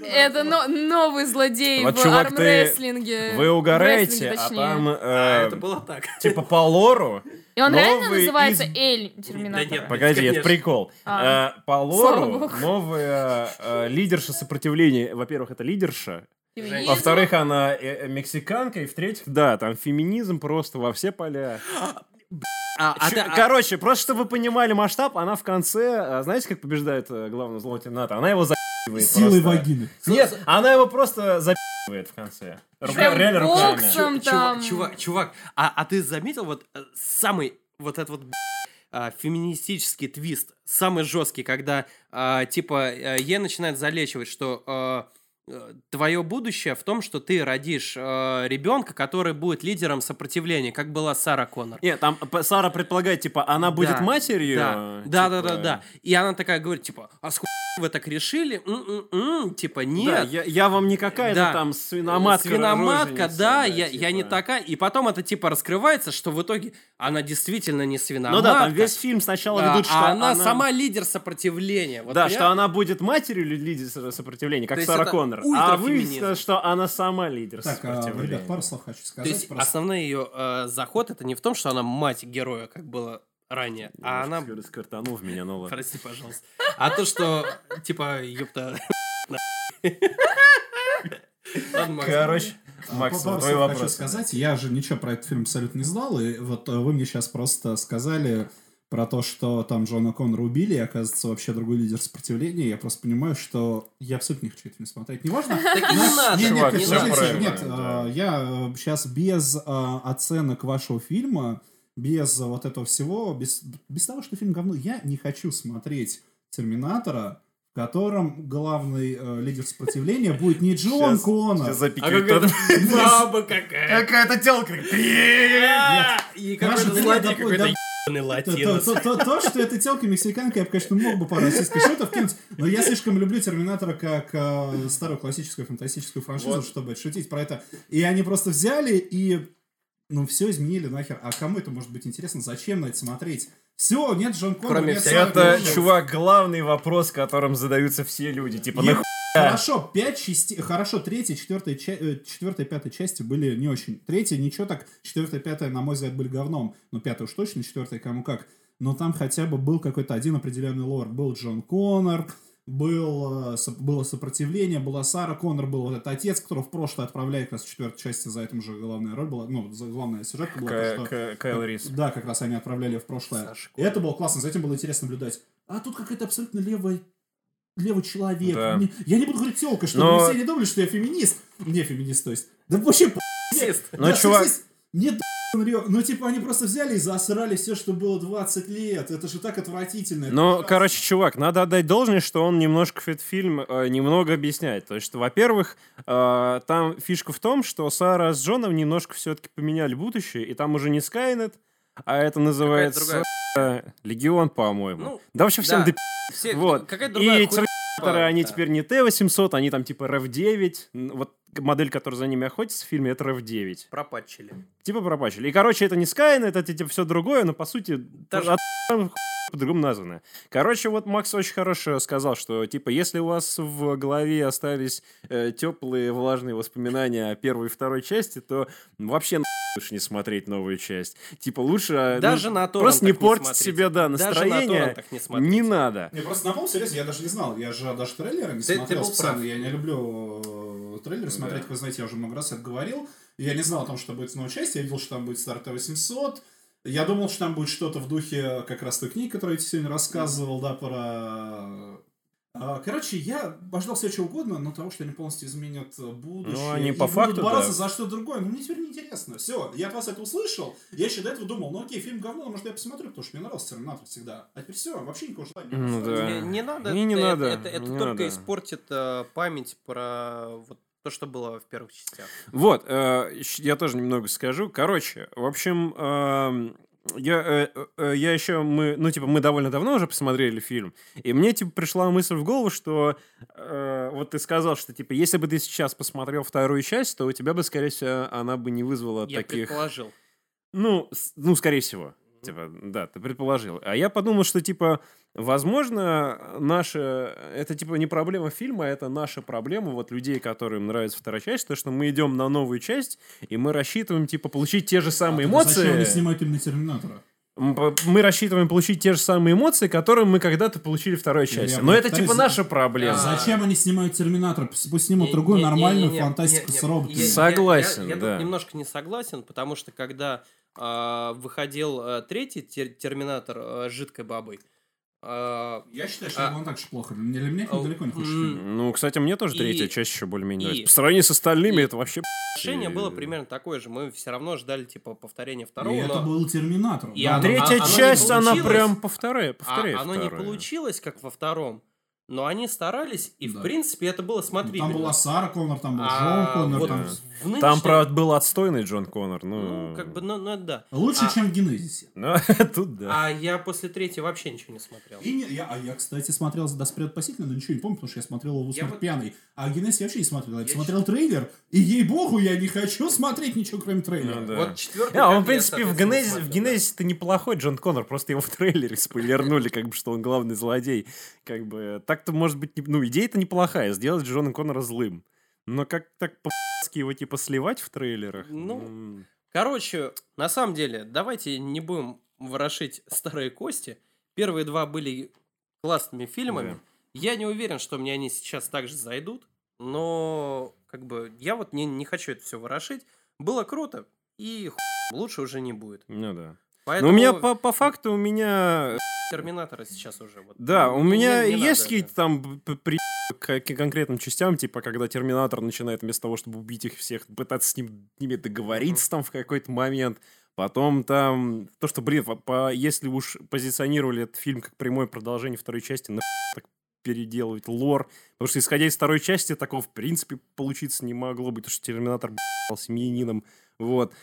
Это но- новый злодей в армрестлинге. Вы угораете, а там... э, А, это было так. Типа по лору... И он реально называется из- Эль Да Терминатор? нет. Погоди, это прикол. А. Э, По лору новая э, лидерша сопротивления. Во-первых, это лидерша. Феминизм? Во-вторых, она э, э, мексиканка. И в-третьих, да, там феминизм просто во все поля. А, а ты- а- Короче, просто чтобы вы понимали масштаб, она в конце, а, знаете, как побеждает э, главного злого терминатора? Она его за***ывает Силой просто. вагины. Нет, она его просто за***ывает в конце. Рука, Прям реально руками. боксом. Чувак, там. чувак, чувак, а, а ты заметил вот э, самый вот этот вот б***ь, а, феминистический твист, самый жесткий, когда типа э, ей начинает залечивать, что твое будущее в том, что ты родишь ребенка, который будет лидером сопротивления, как была Сара Коннор. Нет, там Сара предполагает, типа, она будет Да, матерью. Да, да, да, типа, да, да. И она такая говорит, типа, а с хуй вы так решили? М-м-м, Типа, Да, нет. я, я вам не какая-то Да. там свиноматка. Свиноматка, роженица, да, я, я не типа. такая. И потом это типа раскрывается, что в итоге она действительно не Ну свиноматка. да, там весь фильм сначала а, ведут, что а она, сама лидер сопротивления. Вот да, понимаешь? что она будет матерью ли- лидера сопротивления, как То Сара Коннор. А выяснилось, что она сама лидер Так, а, сопротивления. ребят, пару слов хочу То сказать. есть просто. основной ее э, заход это не в том, что она мать героя, как было ранее. А она... Сквертанул в меня, ну ладно. Прости, пожалуйста. А то, что, типа, ёпта... Короче, Макс, Пару твой слов хочу вопрос. сказать. Я же ничего про этот фильм абсолютно не знал, и вот э, вы мне сейчас просто сказали про то, что там Джона Коннора убили, и оказывается вообще другой лидер сопротивления. Я просто понимаю, что я абсолютно не хочу этот фильм смотреть. Не важно. Так и не надо, Нет, нет, нет, э, я сейчас без э, оценок вашего фильма, без вот этого всего, без, без того, что фильм говно, я не хочу смотреть Терминатора, в котором главный э, лидер сопротивления будет не Джон Коннор. Сейчас А какая-то (laughs) баба какая. Какая-то телка. И какой-то злодей, какой-то То, то- то- то, что это телка мексиканка, я бы, конечно, мог бы пару российских шутов кинуть, но я слишком люблю Терминатора как э, старую классическую фантастическую франшизу, Вот. чтобы шутить про это. И они просто взяли и, ну, все изменили нахер. А кому это может быть интересно? Зачем на это смотреть? Все, нет Джон Коннора, Кроме нет всех Это, Коннор. чувак, главный вопрос, которым задаются все люди. Типа, нахуй? Хорошо, пять частей, хорошо, третья, четвертая, ча- э, четвертая, пятая части были не очень. Третья ничего так, четвертая, пятая, на мой взгляд, были говном. Но пятая уж точно, четвертая кому как. Но там хотя бы был какой-то один определенный лор. Был Джон Коннор, был, э, было сопротивление, была Сара Коннор, был вот этот отец, которого в прошлое отправляли как раз в четвертой части, за этим же главная роль была, ну, за главная сюжетка была. то, К- что- К- Кайл Рис. да, как раз они отправляли в прошлое. Саша И это было классно, за этим было интересно наблюдать. А тут какая-то абсолютно левая левый человек. Да. Не- я не буду говорить телка, чтобы Но- все не думали, что я феминист. Не феминист, то есть. Да вообще. Но, да, чувак- сексист. Нет, ну, типа, они просто взяли и засрали все, что было 20 лет. Это же так отвратительно. Ну, короче, чувак, надо отдать должное, что он немножко этот фильм э, немного объясняет. То есть, что, во-первых, э, там фишка в том, что Сара с Джоном немножко все-таки поменяли будущее, и там уже не Скайнет, а это называется Легион, по-моему. Ну, да вообще всем да. Все, Вот. Какая-то другая И хуйня. Они Да. теперь не Т-800, они там типа РФ-9. Н- Вот модель, которая за ними охотится в фильме, это РФ-9. Пропатчили. Типа пропачили. И, короче, это не Скайнет, это типа все другое, но по сути Даже- от- по-другому названо. Короче, вот Макс очень хорошо сказал, что типа если у вас в голове остались теплые влажные воспоминания о первой и второй части, то вообще лучше (laughs) не смотреть новую часть. Типа лучше э, ну, Даже на торрентах просто не не портить смотрите. себе да Даже на настроение. не. Не надо. Не, просто на полном серьезе, я даже не знал. Я же даже трейлеры не Ты- ты смотрел был специально. прав. Я не люблю э, трейлеры смотреть, вы знаете, я уже много раз это говорил. Я не знал о том, что будет новая часть. Я видел, что там будет Star T-800. Я думал, что там будет что-то в духе как раз той книги, которую я тебе сегодня рассказывал, да, про... А, Короче, я ожидал всего чего угодно, но того, что они полностью изменят э, будущее. Ну, они по будут факту, бороться да. за что-то другое. Ну, мне теперь не интересно. Все, я от вас это услышал. Я еще до этого думал, ну окей, фильм говно, но может я посмотрю, потому что мне нравился Терминатор всегда. А теперь все, вообще никакого желания. Ну, да. Не, не надо. Не, не это, надо, Это, это не только надо. испортит э, память про вот то, что было в первых частях. Вот, э, я тоже немного скажу. Короче, в общем, эм, я, э, э, я еще, мы, ну, типа, мы довольно давно уже посмотрели фильм, и мне, типа, пришла мысль в голову, что э, вот ты сказал, что, типа, если бы ты сейчас посмотрел вторую часть, то у тебя бы, скорее всего, она бы не вызвала Я таких... предположил. Ну, с- ну, скорее всего. Типа, да, ты предположил. А я подумал, что, типа, возможно, наша... Это, типа, не проблема фильма, а это наша проблема, вот, людей, которым нравится вторая часть, то, что мы идем на новую часть, и мы рассчитываем, типа, получить те же самые А Зачем они эмоции. снимают именно Терминатора? Мы рассчитываем получить те же самые эмоции, которые мы когда-то получили второй части. Я Но это, типа, наша проблема. А. Зачем они снимают Терминатора? Пусть снимут другую нормальную фантастику с роботами. Согласен, я, тут немножко не согласен, потому что когда а, выходил а, третий тер- Терминатор с жидкой бабой, Я считаю, что это он так же плохо. Для меня это далеко не фильм. Ну, кстати, мне тоже И- третья часть еще более-менее и- нравится. По сравнению с остальными, и- это вообще... решение было примерно такое же. Мы все равно ждали типа повторения И второго, это но был Терминатор. И. Третья часть, она прям повторяет, а, оно не получилось, как во втором. Но они старались, и в Да. принципе это было Ну, смотрибельно. Там была Сара Коннор, там был А, Джон Коннор. вот там- в нынешнем- Там, правда, был отстойный Джон Коннор. Ну, Ну, как бы, ну, ну, это да. Лучше, А- чем в Генезисе. Ну, (laughs) тут да. А я после третьего вообще ничего не смотрел. И не- я, а я, кстати, смотрел «Да спрет спасительно», но ничего не помню, потому что я смотрел его в Я усмерть вот- пьяный. А Генезис я вообще не смотрел. Я, Я посмотрел трейлер, и ей-богу, я не хочу (laughs) смотреть ничего, кроме трейлера. Ну да. Вот четвертый. А, он, в принципе, в Генезисе, в смотрел, Генезисе-то неплохой Джон Коннор, просто его в трейлере спойлернули, как бы, что он главный злодей. Как бы, так-то, может быть, не- ну, идея-то неплохая, сделать Джона Коннора злым. Но как так по его, типа, сливать в трейлерах? Ну, м, Короче, на самом деле, давайте не будем ворошить старые кости. Первые два были классными фильмами. Да. Я не уверен, что мне они сейчас также зайдут, но как бы я вот не, не хочу это все ворошить. Было круто, и хуй, лучше уже не будет. Ну да. Поэтому Но у меня по, по факту у меня Терминатора сейчас уже вот. Да, у не- меня не- не есть какие-то там при к конкретным частям, типа, когда Терминатор начинает вместо того, чтобы убить их всех, пытаться с ним, ними договориться там в какой-то момент. Потом там то, что, блин, по- по- если уж позиционировали этот фильм как прямое продолжение второй части, на так переделывать лор. Потому что, исходя из второй части, такого, в принципе, получиться не могло быть, потому что Терминатор был семьянином. Вот.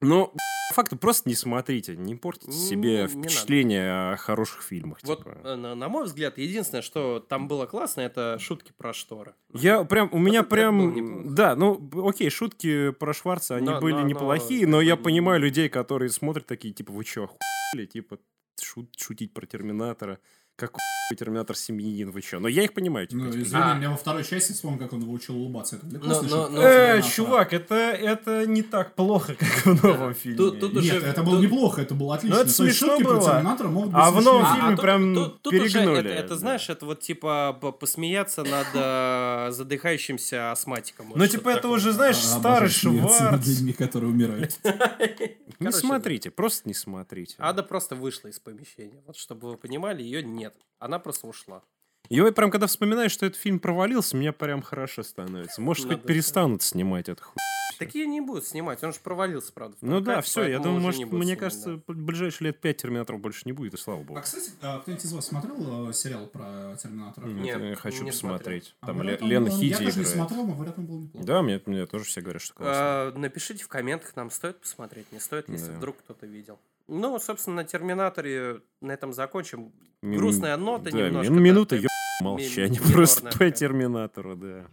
Но, факту, просто не смотрите, не портите себе не впечатление о хороших фильмах. Вот, типа. э, на, на мой взгляд, единственное, что там было классно, это шутки про шторы. Я прям, у меня это прям, да, ну, окей, шутки про Шварца, они Но- были но- но неплохие, но я это- понимаю людей, которые смотрят такие, типа, вы чё, охуели, типа, шут- шутить про Терминатора, как Терминатор семьянин, вы чё? Но я их понимаю, типа, Ну, извини, А. меня во второй части вспомнил, как он его учил улыбаться. Это для Но- но- но- Э, чувак, это, это не так плохо, как в новом фильме. Тут- тут Нет, уже- это было тут- неплохо, это было отлично. это То есть смешно было. Терминатора могут быть А в новом смешными. фильме тут- прям тут, тут уже перегнули, это, это, да. знаешь, это вот типа по- посмеяться над э, задыхающимся астматиком. Ну, типа, это такое. уже, знаешь, А, старый над Шварц. людьми, которые умирают. (laughs) Не смотрите, просто не смотрите. Ада просто вышла из помещения. Вот чтобы вы понимали, ее нет. Она просто ушла. И вот прям, когда вспоминаешь, что этот фильм провалился, мне прям хорошо становится. Может, Надо хоть перестанут снимать эту хуй. Такие не будут снимать. Он же провалился, правда. Ну да, все, я думаю, может, мне снимать, кажется, да. ближайшие лет пять Терминаторов больше не будет, и слава богу. А, кстати, а, кто-нибудь из вас смотрел э, сериал про Терминатора? Нет, Нет, я хочу не посмотреть. А Там говорят, Ле- Лена Хиди Я тоже не смотрел, но говорят, он был неплох. Да, мне, мне тоже все говорят, что классно. А, Напишите в комментах, нам стоит посмотреть, не стоит, если Да. вдруг кто-то видел. Ну, собственно, на Терминаторе на этом закончим. Грустная нота да, немножко, мин- да, Минута ё- молчания просто по. Терминатору, да.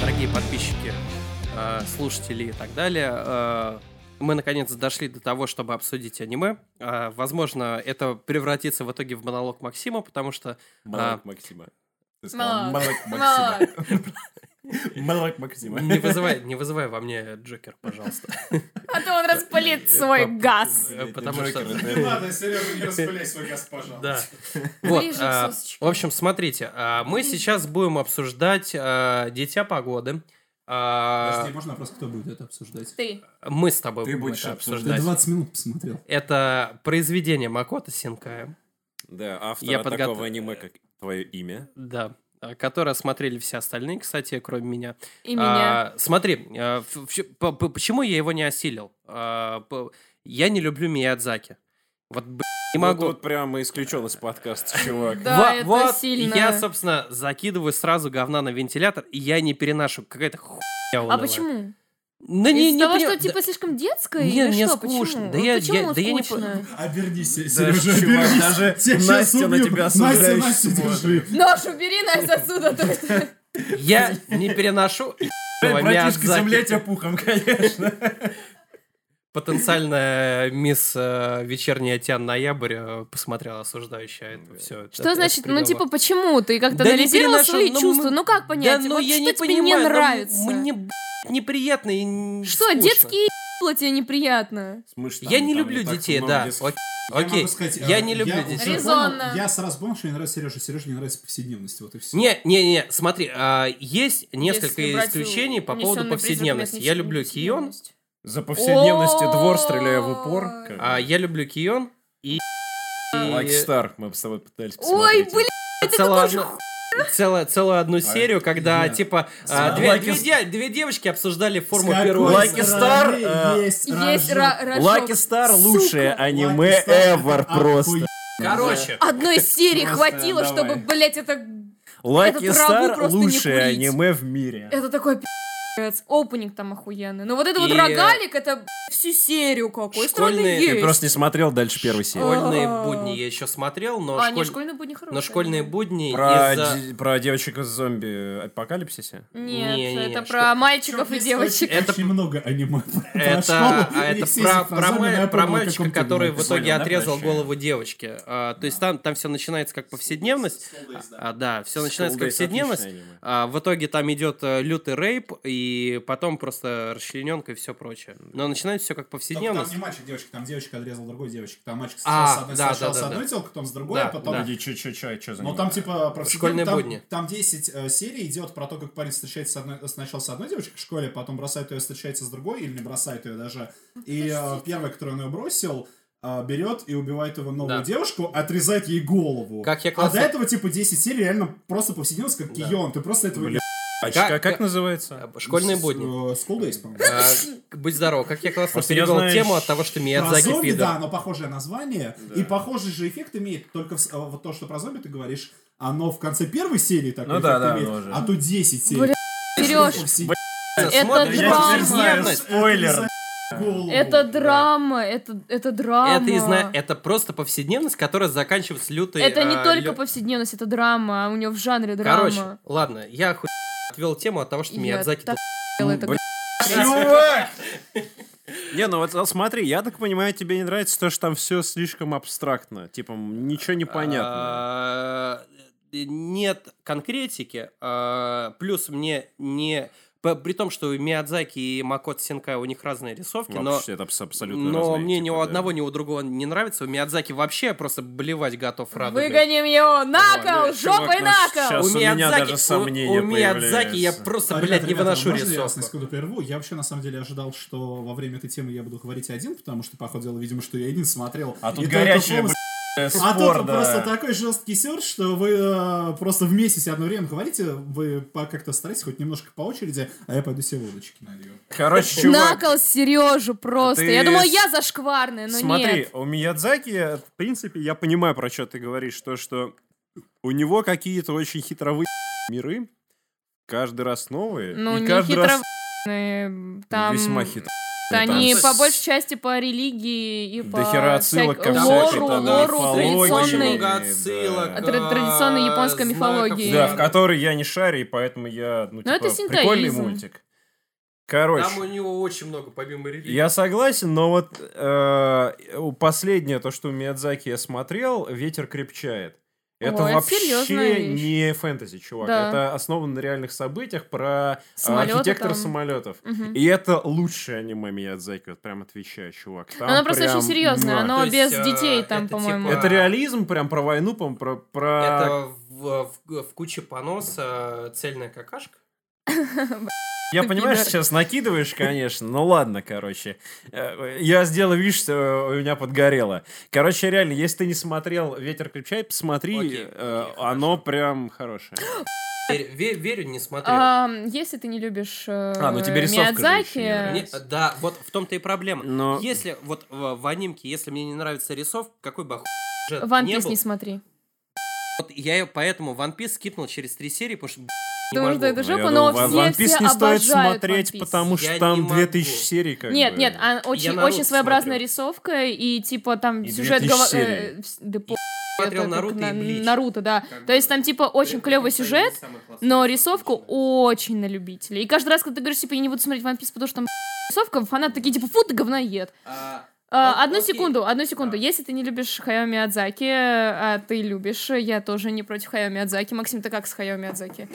Дорогие подписчики, э, слушатели и так далее, э, мы наконец дошли до того, чтобы обсудить аниме. Э, Возможно, это превратится в итоге в монолог Максима, потому что Малак Максима. Ты сказал, Малак Малак. Малак Максима. не вызывай, не вызывай во мне Джокер, пожалуйста. А то он распылит свой газ. Э, Потому что... Не надо, Сережа, не распыляй свой газ, пожалуйста. Да. Вот, а, сосочкам. в общем, смотрите, а, мы сейчас будем обсуждать а, «Дитя погоды». А, Подожди, можно вопрос, кто будет это обсуждать? Ты. Мы с тобой Ты будем будешь это Я обсуждать. 20 минут посмотрел. Это произведение Макото Синкая, Да, автора Я подготов- такого аниме, как твое имя. да, а, которое смотрели все остальные, кстати, кроме меня. И меня. А, смотри, а, почему я его не осилил? А, Я не люблю Миядзаки. Вот, блин, не Вот могу. тут прямо исключен из подкаста, чувак. Да, Во- это вот сильно. я, собственно, закидываю сразу говна на вентилятор, и я не переношу. Какая-то хуйня А почему? Ну, не, не того, поним- что да- типа слишком детское Не, мне что? скучно. Почему? Да Ну, я- я- да я не? Обернись, Да, Сережа, чувак, обернись. даже Тебя Настя на тебя осуждающе Настя, держи. Нож убери, Настя, отсюда. Я не переношу ебаного Миядзаки. тебя пухом, конечно. Потенциальная мисс э, Вечерняя Тян Ноябрь э, посмотрела осуждающая это все. Что значит, ну типа почему? Ты как-то Да не анализировал переношу, свои ну, чувства? м- Ну как понять? Да, ну Вот я что не тебе не понимаю, ну, нравится? Мне блядь, неприятно и Что, скучно. детские ебла тебе неприятно? Я не люблю детей, да. Я Окей, могу сказать, я э, не люблю я детей. Резонно. понял, Я сразу понял, что мне нравится Сережа. Сереже не нравится повседневность. Вот и все. Не, не, не, смотри, а, есть несколько Если исключений по поводу повседневности. Я люблю Кион, повседневность. За повседневностью двор, Ой. стреляя в упор. как а, я люблю Кион и... Like Star, мы с тобой пытались Ой, посмотреть. блин, целую одну, целую, целую одну серию, когда, я- типа, а, две, Like две две девочки обсуждали форму первого... Стороны Star, э. Lucky Star лучшее аниме ever это просто. Короче, Одной серии хватило, чтобы, блять, это... Просто не лучшее аниме в мире. Это такой пи***. Пи***ц. Опенинг там охуенный. Но вот это вот И- рогалик, это всю серию какой Школьные-. Ты просто не смотрел дальше первой серии. Школьные А. будни я еще смотрел, но, А, не, школь- школьные будни хорошие. но школьные будни Про, из-за... ди- про девочек из зомби апокалипсисе? Нет, Не-не-не, это шко- про мальчиков и Есть девочек. Очень, очень много аниме Это, а и это про, про, ма- мальчика, который в итоге отрезал голову девочки. А, то есть там, там все начинается как повседневность. А, да, все начинается как повседневность. А, в итоге там идет э, лютый рейп, и потом просто расчлененка и все прочее. Но начинается все как Только повседневность. Там не мальчик, девочка, там девочка отрезала другой девочке. Там мальчик А, сначала с одной, да, сначала да, с да, одной да. телкой, потом с другой, Да, а потом... да. Где, чё, чё, чё, чё за Ну там типа про Школьные там, будни. Там 10 э, серий идет про то, как парень встречается с одной, сначала с одной девочкой в школе, потом бросает ее, встречается с другой, или не бросает ее даже. И э, первая, которую он ее бросил, э, берет и убивает его новую Да. девушку, отрезает ей голову. Как я А классно- до этого, типа, 10 серий реально просто повседневность, как Да. Кион. Ты просто этого... Блин. А Как- как, как называется? А, Школьные будни. э, School Days, по-моему. Будь здоров, как я классно перевел тему от того, что Миядзаки пидор. да, но похожее название. И похожий же эффект имеет только э, вот то, что про зомби ты говоришь, оно в конце первой серии такой Ну да, эффект да, имеет, а тут 10 серий. Бля, Серёж, Все- это драма. Спойлер. голову. это Да. драма, это, это драма. Это, и зна- это просто повседневность, которая заканчивается лютой... Это не а, только лю- повседневность, это драма, а у него в жанре драма. Короче, ладно, я хуй отвел тему от того, что Я Миядзаки... так это Чувак! Не, ну вот смотри, я так понимаю, тебе не нравится то, что там все слишком абстрактно. Типа, ничего не понятно. А, Нет конкретики. а, Плюс мне не... При том, что у Миядзаки и Макото Синкай у них разные рисовки, но... Вообще, это абс- абсолютно Но разные, мне ни типа, у да. одного, ни у другого не нравится. У Миядзаки вообще просто блевать готов радугой. Выгоним его! На кол! Жопой ну на щас кол! У у меня даже у- сомнения у, Миядзаки я просто, А, блядь, ребята, не ребята, выношу можно я вас на рисовку. секунду прерву? Я вообще, на самом деле, ожидал, что во время этой темы я буду говорить один, потому что, по ходу дела, видимо, что я один смотрел. А тут горячая, полностью- бля, А спор, тут да. просто такой жесткий серж, что вы э, просто вместе себе одно время говорите, вы как-то старайтесь хоть немножко по очереди, а я пойду себе водочки налью. Короче, чувак, кол Сережу просто. ты Я думала, я зашкварная, но смотри, нет. у Миядзаки, в принципе, я понимаю, про что ты говоришь, то, что у него какие-то очень хитровые (laughs) миры, каждый раз новые, Ну, и не каждый раз хитро... Там... весьма хитро. Они Там- по большей части по религии и по хера отсылок всяк- ко всякой лору, лору традиционной, Очень много отсылок. Да. Тра- традиционной японской мифологии. Да, в которой я не шарю, и поэтому я, ну, Ну, это типа, прикольный мультик. Короче, Там у него очень много, помимо религии. я согласен, но вот э, у- последнее, то, что у Миядзаки я смотрел, «Ветер крепчает». Это О, это вообще не фэнтези, чувак. Да. Это основано на реальных событиях про а, Самолеты архитектора там. самолетов. Мгм. И это лучшее аниме Миядзаки, вот прям отвечаю, чувак. Там Оно просто прям, очень серьезное, муа. оно То есть, без э, детей там, это по-моему. типа- Это реализм прям про войну, по про... про... Это в, в, в куче поноса цельная какашка. (laughs) Я понимаю, что сейчас накидываешь, конечно. Ну ладно, короче. Э, Я сделал вид, что у меня подгорело. Короче, реально, если ты не смотрел «Ветер крепчает», посмотри. Окей, э, окей, Оно прям хорошее. (gasps) Верю, ве- верю, не смотрел. А, если ты не любишь э, А, ну тебе Миядзаки, не да, вот в том-то и проблема. Но- Если вот в, в анимке, если мне не нравится рисовка, какой бы охуенный сюжет One не смотри. вот я поэтому One Piece скипнул через три серии, потому что Потому что это Ну, жопа, но все, все не стоит смотреть, потому что там не 2000 могу. серий как Нет, бы. нет, а очень, очень своеобразная рисовка, и типа там сюжет 2000 гова- серий. э, Смотрел Наруто на- и Блич. Наруто, да. Как То есть там типа очень клевый сюжет, но рисовку очень на любителей. И каждый раз, когда ты говоришь, типа, я не буду смотреть One Piece, потому что там (laughs) рисовка, фанаты такие, типа, фу, ты говноед. А, А, одну окей. секунду, одну секунду. Да. Если ты не любишь Хаяо Миядзаки, а ты любишь, я тоже не против Хаяо Миядзаки. Максим, ты как с Хаяо Миядзаки?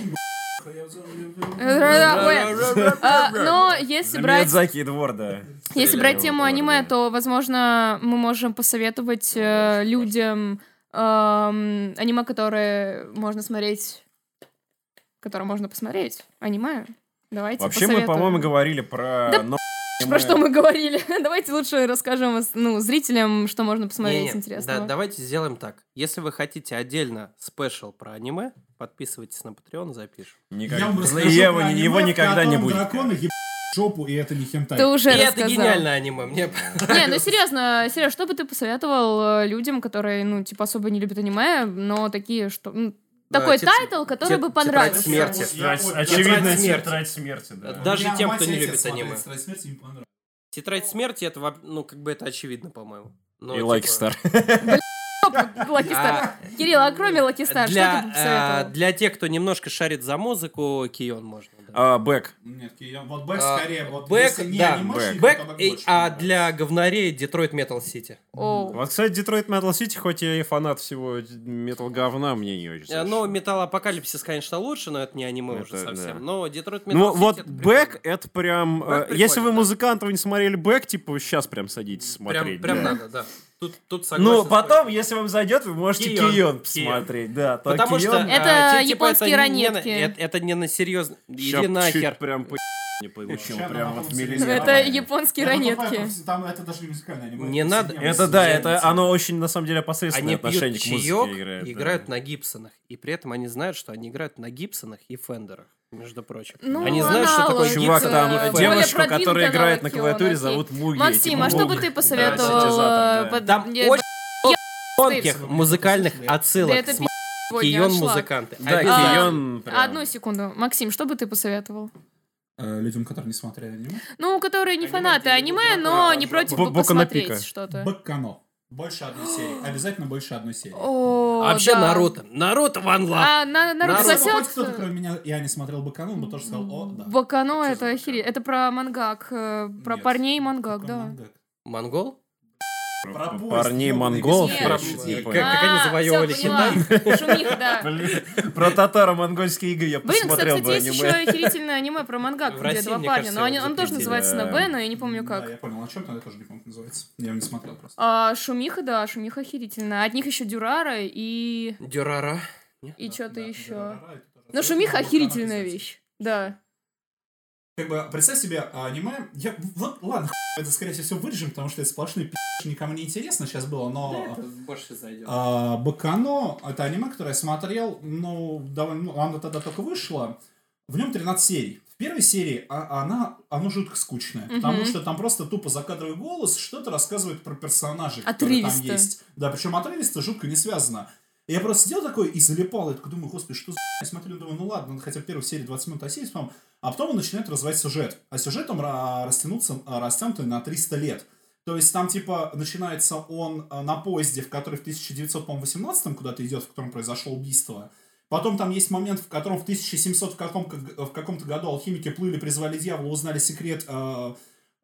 Но если брать... Миядзаки и двор, да. Если брать тему аниме, то, возможно, мы можем посоветовать э, людям эм, аниме, которые можно смотреть, которые можно посмотреть. Аниме. Давайте Вообще мы, по-моему, говорили про... Да Про что мы говорили? (laughs) Давайте лучше расскажем ну, зрителям, что можно посмотреть Не-не, интересного. да, давайте сделаем так. Если вы хотите отдельно спешл про аниме, подписывайтесь на Patreon, запишем. Никак- Я вам расскажу его, про аниме, его никогда не будет. драконы еб жопу, и это не хентай. Ты уже И это рассказал. гениальное аниме, мне Не, ну серьезно, Сереж, что бы ты посоветовал э, людям, которые, ну, типа, особо не любят аниме, но такие, что... ну, такой тет- тайтл, который тет- бы тетрадь понравился. смерти. Тетрадь- очень- Очевидная смерти. тетрадь смерти, да. Да. Даже тем, кто не любит аниме. «Тетрадь смерти», им понравилось. Тетрадь смерти, это, ну, как бы это очевидно, по-моему. И типа, Lucky Star. Lucky Star. Кирилл, а кроме Lucky Star, что ты Для, а, для тех, кто немножко шарит за музыку, K-On можно. да. А, Beck. Нет, K-On, вот Beck А, скорее, вот Beck, если не да, анимешник, Beck, и- а для говнарей Detroit Metal City. Вот, кстати, Detroit Metal City, хоть я и фанат всего метал говна, мне не очень зашло. Ну, Metalocalypse, конечно, лучше, но это не аниме Это уже совсем. да. Но Detroit Metal Ну Сити вот Beck это прям... Э, Если вы музыкант, вы не смотрели Beck, типа сейчас прям садитесь Прям, смотреть. прям да. надо, да. Тут, тут согласен. Ну, потом, если вам зайдет, вы можете Кион. Кион Кион. посмотреть. Да, то Потому что... Кион- Это а, ти- типа, японские это не ранетки. Это, это не на серьезно. Иди нахер. прям по не получил, Ща прям вот в каком-то миллиметр. сериале. Это японские Я ранетки. Там это даже не музыкальное аниме. Не надо- Это да, это оно очень, на самом деле, Они пьют отношение к музыке играет. да. играют на гибсонах. И при этом они знают, что они играют на гибсонах и фендерах, между прочим. Ну, они знают, что такое Чувак, там девушку, которая играет на клавиатуре, зовут Муги. Максим, типа, а что бы ты посоветовал? синтезатор, да. под- Там очень тонких музыкальных Да отсылок. это с Кион музыканты. Да, Обязательно. Кион прям- Одну секунду. Максим, что бы ты посоветовал? Э, Людям, которые не смотрели аниме. Ну, которые не Аниме, фанаты аниме, но на- не против посмотреть что-то. Бэккано. Больше одной серии. (gasps) Обязательно больше одной серии. О, А вообще да. Наруто. Наруто Ван Лав. А, на, Наруто Наруто. Если бы хоть кто-то, кроме меня, я не смотрел он бы тоже сказал, о, да. Бакано это охереть. Это про мангак. э, Про Нет. парней мангак, да. мангак. Монгол? Про поезд, Парней монголов, Нет. не Как- понял. как они А, завоевывали всё, поняла. Шумиха, да. (laughs) Блин, про татаро-монгольские игры я Блин, кстати, посмотрел бы кстати, есть еще аниме. охерительное аниме про мангак, где два парня. Но он тоже называется на. Б, но я не помню как. я понял, о чем то я тоже не помню, называется. Я его не смотрел просто. А Шумиха, да, Шумиха охерительная. От них еще Дюрара и... Дюрара. И что-то еще. Но Шумиха охерительная вещь. Да. Как бы, представь себе а, аниме, я, вот, ладно, это, скорее всего, вырежем, потому что это сплошные пи***, никому не интересно сейчас было, но... больше зайдет. А, Бакано, это аниме, которое я смотрел, ну, довольно, ну, оно тогда только вышло. В нем 13 серий. В первой серии а, она, оно жутко скучное, потому Мгм. что там просто тупо закадровый голос что-то рассказывает про персонажей, которые там есть. Да, причем отрывисто жутко не связано. Я просто сидел такой и залипал, я такой думаю, господи, что за хуйня?» Я смотрю, думаю, ну ладно, ну, хотя бы первую серию 20 минут осилить, по-моему. А потом он начинает развивать сюжет. А сюжет он ра- растянуться, а, растянутый на 300 лет. То есть там, типа, начинается он а, на поезде, в который в 1918 куда-то идет, в котором произошло убийство. Потом там есть момент, в котором в 1700 в, каком, в каком-то году алхимики плыли, призвали дьявола, узнали секрет э,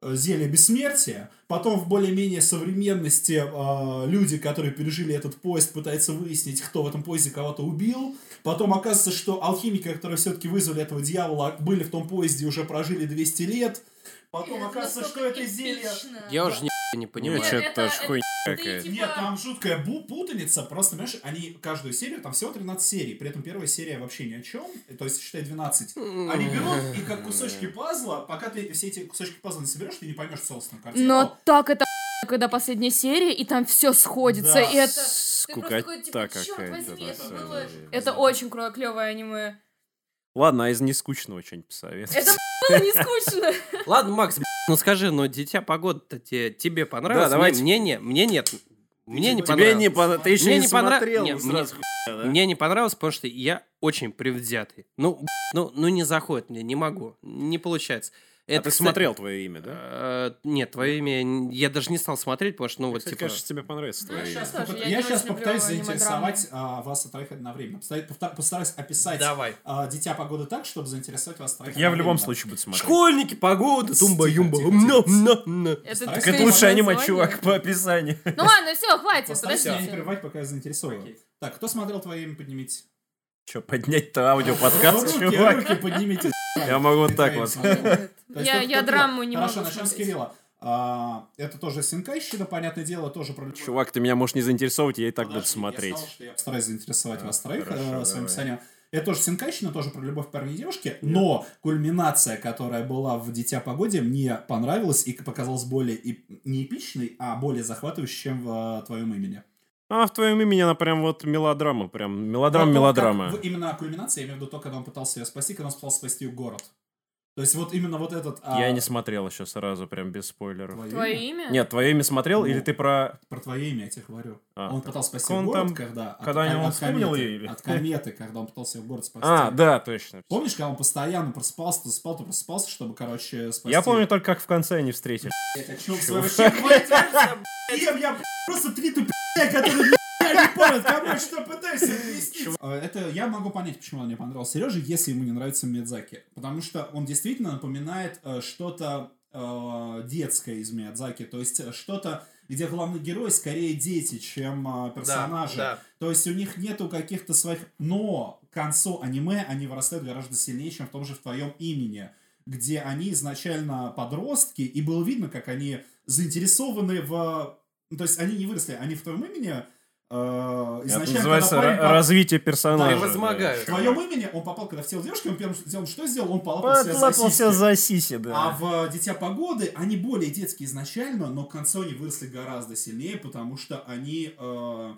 э, зелья бессмертия. Потом в более-менее современности э, люди, которые пережили этот поезд, пытаются выяснить, кто в этом поезде кого-то убил. Потом оказывается, что алхимики, которые все-таки вызвали этого дьявола, были в том поезде и уже прожили 200 лет. Потом оказывается, что это зелье... Я уже не Не, понимаю. что-то это- это хуйня какая-то. типа, Нет, там жуткая бу путаница, просто, понимаешь, они каждую серию, там всего 13 серий, при этом первая серия вообще ни о чем, то есть, считай, 12. Они берут и как кусочки пазла, пока ты все эти кусочки пазла не соберешь, ты не поймешь целостную картину. Но так это когда последняя серия, и там все сходится, Да. и это... Скукота типа, «Чёрт какая-то. это было-. Это очень клевое аниме. Ладно, а из нескучного что-нибудь посоветуйте. Это было не скучно. Ладно, Макс, ну скажи, ну Дитя погода-то те- тебе понравилось? Да, давайте. Мне, мне, не- мне нет. Мне не Тебе Тебе не понравилось. Ты еще Мне не не понрав- смотрел, Не, ну мне- хуйня, да? Мне не понравилось, потому что я очень предвзятый. Ну, ну, ну не заходит мне, не могу, не получается. А Это, ты кстати, смотрел твое имя, да? э, Нет, твое имя я даже не стал смотреть, потому что, ну, вот, Кстати, типа... кажется, тебе понравится твое имя. щас тоже, Вот я я сейчас попытаюсь заинтересовать а, вас троих одновременно. Постараюсь, описать Давай. а, Дитя погоды так, чтобы заинтересовать вас троих Я в любом случае буду смотреть. Школьники, погода, тумба-юмба. Так это лучшее аниме, чувак, по описанию. Ну ладно, все, хватит, меня не подождите. прерывать, пока я заинтересован. Так, кто смотрел твое имя, поднимите. Че, поднять-то аудиоподкаст, чувак? руки поднимите. Я могу вот так (laughs) вот. Я, драму не Хорошо, могу начнем с. Кирилла. А, это тоже синкайщина, понятное дело, тоже про. Чувак, ты меня можешь не заинтересовывать, я и так буду смотреть. Я, сказал, что я постараюсь заинтересовать вас троих хорошо, э, своим давай. описанием. Это тоже синкайщина, тоже про любовь парня и девушки, но кульминация, которая была в «Дитя погоде», мне понравилась и показалась более и- не эпичной, а более захватывающей, чем в э, твоем имени. А в твоем имени она прям вот мелодрама, прям мелодрама-мелодрама. в- Именно кульминация, я имею в виду то, когда он пытался ее спасти, когда он пытался спасти город. То есть вот именно вот этот... а, Я не смотрел еще сразу, прям без спойлеров. твое Твое имя? имя? Нет, твое имя смотрел, Ну, или ты про... Про твое имя я тебе говорю. А. Он пытался спасти Он город, там- когда... от- когда от, он от вспомнил кометы, или? От (laughs) кометы, когда он пытался город спасти. А, да, точно. Помнишь, когда он постоянно просыпался, то спал, то просыпался, чтобы, короче, спасти... Я помню только, как в конце они встретились. Блядь, о чем говорите? (laughs) Ем, я просто три тупия, которые я не понял, кому что пытаюсь объяснить. Э, Это я могу понять, почему он мне понравился Сереже, если ему не нравится Миядзаки. Потому что он действительно напоминает э, что-то э, детское из Миядзаки. То есть что-то, где главный герой скорее дети, чем персонажи. да. То есть у них нету каких-то своих... Но к концу аниме они вырастают гораздо сильнее, чем в том же в твоем имени, где они изначально подростки, и было видно, как они заинтересованы в... ну, То есть они не выросли, они в твоем имени э, Это изначально, называется когда парень развитие персонажа. Да, превозмогают. в твоем имени он попал, когда в тело девушки, он первым делом что сделал? Он полапал себя за сиськи. за сиси, А да. в «Дитя погоды» они более детские изначально, но к концу они выросли гораздо сильнее, потому что они э,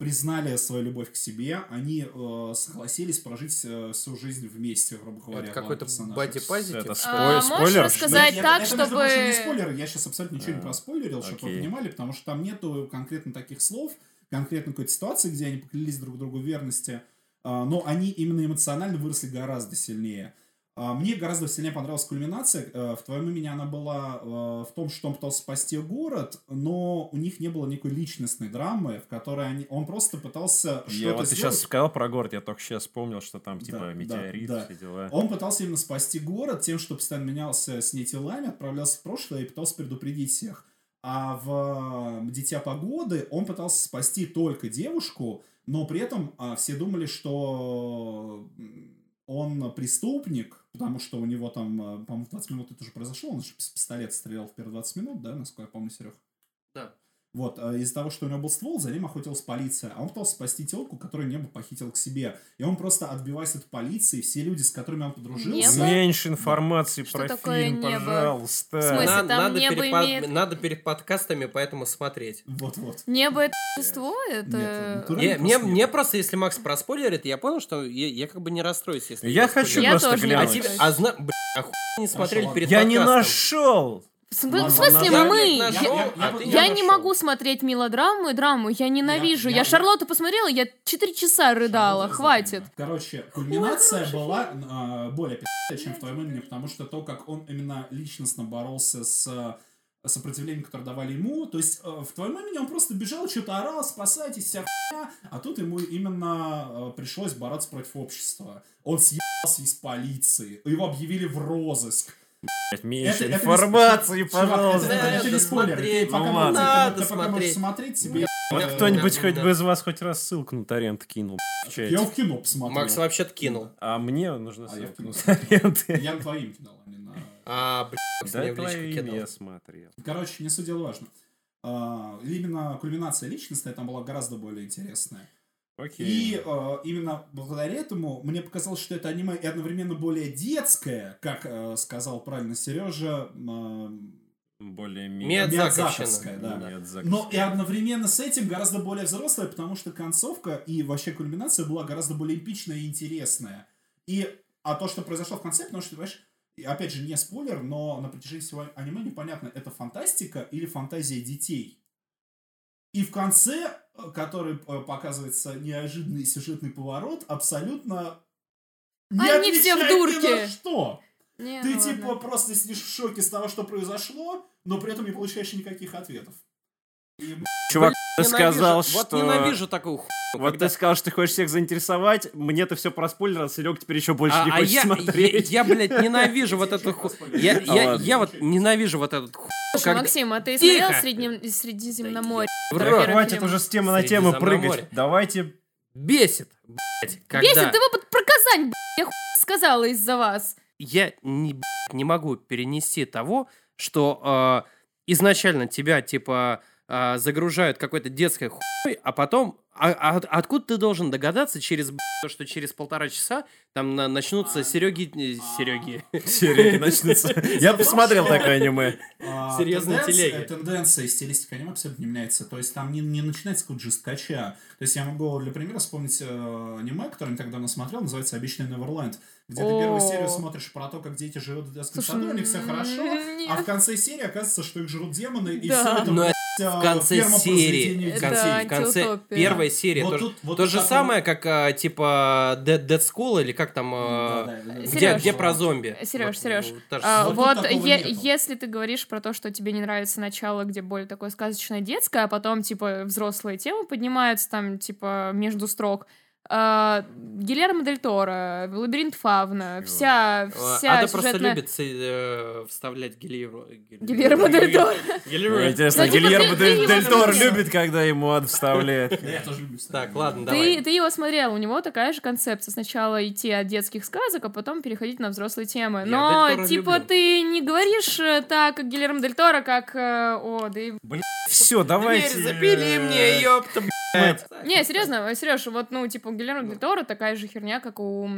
признали свою любовь к себе, они э, согласились прожить э, всю жизнь вместе, грубо говоря. Это какой-то бади персонажи. Это позитив. спой- А, можешь спойлер? рассказать Нет, так, это, между прочим, не чтобы... спойлер, я сейчас абсолютно ничего не А, проспойлерил, чтобы вы понимали, потому что там нету конкретно таких слов, конкретно какой-то ситуации, где они поклялись друг другу в верности, а, но они именно эмоционально выросли гораздо сильнее. А, Мне гораздо сильнее понравилась кульминация. Э, В твоем имени она была э, в том, что он пытался спасти город, но у них не было никакой личностной драмы, в которой они, он просто пытался Я что-то вот ты сделать. сейчас сказал про город, я только сейчас вспомнил, что там Да, типа да, метеорит, да. все дела. Он пытался именно спасти город тем, что постоянно менялся с ней телами, отправлялся в прошлое и пытался предупредить всех. А в «Дитя погоды» он пытался спасти только девушку, но при этом а, все думали, что он преступник, потому что у него там, э, по-моему, в 20 минут это уже произошло, он же с пистолета стрелял в первые 20 минут, да, насколько я помню, Серег? Вот, а из-за того, что у него был ствол, за ним охотилась полиция. А он пытался спасти телку, которую небо похитил к себе. И он просто, отбиваясь от полиции, все люди, с которыми он подружился... Небо? Меньше информации Что про такое фильм, небо? пожалуйста. В смысле? На- там надо, небо перед под- имеет- надо перед подкастами поэтому смотреть. Вот-вот. Небо это существо? Нет, Это... натурально. Не, просто мне, нет. мне просто, если Макс проспойлерит, я понял, что я, я как бы не расстроюсь, если... Я хочу Я просто тоже А глянуть. тебе... расстроюсь. А зна... Бля, а хуй не смотрели перед Я не подкастом? нашел! В смысле, ладно, мы? я- Я, я- я- а я не нашел. могу смотреть мелодрамы и драму, я ненавижу. Я- Я, я- Шарлотту посмотрела, я 4 часа рыдала, хватит. Короче, кульминация была а, более пи***я, чем в твоем имени, потому что то, как он именно личностно боролся с а, сопротивлением, которое давали ему, то есть а, в твоем имени он просто бежал, что-то орал, спасайтесь, вся хуйня, а тут ему именно а, пришлось бороться против общества. Он съебался из полиции, его объявили в розыск. Блядь, Меньше Это- это не информации, Чувак, это- пожалуйста. это, это не спойлер. смотреть. Ты пока Ну можешь- ты- Надо ты пока можешь смотреть. смотреть себе. Вот Да, кто-нибудь да, хоть да. бы из вас хоть раз ссылку на торрент кинул в чате. Я в кино посмотрел. Макс вообще-то кинул. А мне нужно А я ссылку на в торренты. Я на твоим кидал, а не на... А, Макс Да, кидал. я смотрел. Короче, не суть дела важно. А, именно кульминация личностная там была гораздо более интересная. И Окей. э, именно благодаря этому мне показалось, что это аниме и одновременно более детское, как э, сказал правильно Сережа, э. Миядзаковщина. Миядзаковская, да. Но и одновременно с этим гораздо более взрослая, потому что концовка и вообще кульминация была гораздо более эпичная и интересная. И, а то, что произошло в конце, потому что, понимаешь, и опять же, не спойлер, но на протяжении всего аниме непонятно, это фантастика или фантазия детей. И в конце, э, который э, показывается неожиданный сюжетный поворот, абсолютно не Они все в отвечает ни дурке. на что. Не, Ты ну типа ладно. просто сидишь в шоке с того, что произошло, но при этом не получаешь никаких ответов. Чувак, ты Ненавижу- сказал, Вот что... ненавижу такую хуйню. Вот когда- ты сказал, что ты хочешь всех заинтересовать, мне ты все проспойлерил, Серег теперь еще больше А, не а я, смотреть. я, блядь, (laughs) ненавижу вот эту ху... Я, А, я, ладно. я вот ненавижу вот этот ху... Слушай, когда- Максим, а ты смотрел. Средиземноморье? Да хватит уже с темы на тему прыгать. Давайте... Бесит, блядь, когда... Бесит, ты вот про Казань, блядь, я хуй сказала из-за вас. я не, блядь, не могу перенести того, что э, изначально тебя, типа, а, загружают какой-то детской хуй, а потом... А, а от- откуда ты должен догадаться через то, что через полтора часа там на- начнутся Сереги... Сереги. Серии начнутся. (laughs) Я посмотрел такое аниме. А, Серьезная тенденция- и стилистика аниме абсолютно не меняется. То есть там не, не начинается какого-то жесткача. То есть я могу для примера вспомнить э, аниме, которое не так давно смотрел, называется «Обещанный Неверленд», где ты первую серию смотришь про то, как дети живут в детском саду, у них все хорошо, а в конце серии оказывается, что их жрут демоны, и все это, блядь, в э, конце ферма серии, в Это конце, в конце первой серии, Вот то, же- тут- вот то же самое, как а, типа Dead, Dead School или как там, а, Да, да, где, где про зомби. Сереж, Вот, Сереж, же А, Вот вот е- если ты говоришь про то, что тебе не нравится начало, где более такое сказочное детское, а потом, типа, взрослые темы поднимаются там, типа, между строк, а, Гильермо Дель Торо, Лабиринт Фавна, вся, А, вся Ада просто сюжетная- любит э, вставлять Гильермо... Гильермо Дель Торо. Интересно, Да, типа, Гильермо Дель Торо любит, когда ему ад вставляет. Я тоже люблю Так, ладно, давай. ты его смотрел, у него такая же концепция. Сначала идти от детских сказок, а потом переходить на взрослые темы. Но, типа, ты не говоришь э, так, как Гильермо Дель Торо, как... э, О, да и Все, давайте. Дверь запили мне, ёпта, блядь. Не, серьезно, Сереж, вот, ну, типа, у Гильермо Дель Торо такая же херня, как у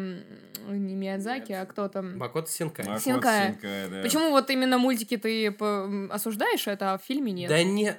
не Миядзаки, а кто там. Макото Синкай. Да. Почему вот именно мультики ты осуждаешь это, а в фильме нет? Да не,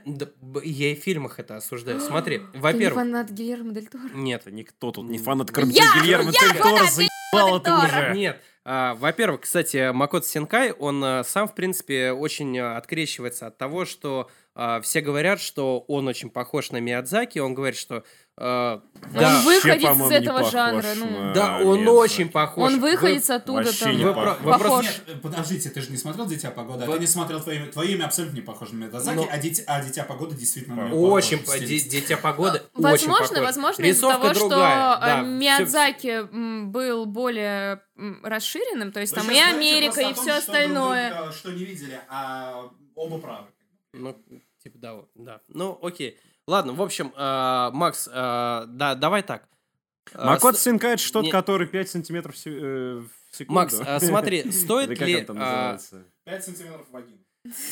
я и в фильмах это осуждаю. (gasps) Смотри, Ты не во-первых, фанат Гильермо Дель Торо? нет, Никто тут не фанат, Гильермо Дель Торо, заебало ты уже. Нет. А, во-первых, кстати, Макото Синкай, он а, сам, в принципе, очень а, открещивается от того, что а, все говорят, что он очень похож на Миядзаки. Он говорит, что а, Он да, выходит из по-моему, не этого жанра, ну. да, он Миядзаки. очень похож. Он Вы- выходит оттуда вообще там. не Вы, похож. вы Нет, э, подождите, ты же не смотрел «Дитя погоды», а Вот. ты не смотрел «Твое имя». «Твое имя» абсолютно не похоже на Миядзаки, Но- а, дитя, а «Дитя погоды» действительно на него Очень, по- дитя погоды, очень Возможно, похож. возможно, из-за того, другая, что да, э, всё- Миядзаки м, был более расширенным, то есть Вы там и Америка, и все что остальное. друга, Что не видели, а оба правы. Ну, типа, да, вот, да. Ну, окей. Ладно, в общем, а, Макс, а, да, давай так. А, Макото с- тот, не- который 5 сантиметров в э, в секунду. Макс, а, смотри, (laughs) стоит ли... он там а, называется? 5 сантиметров вагин.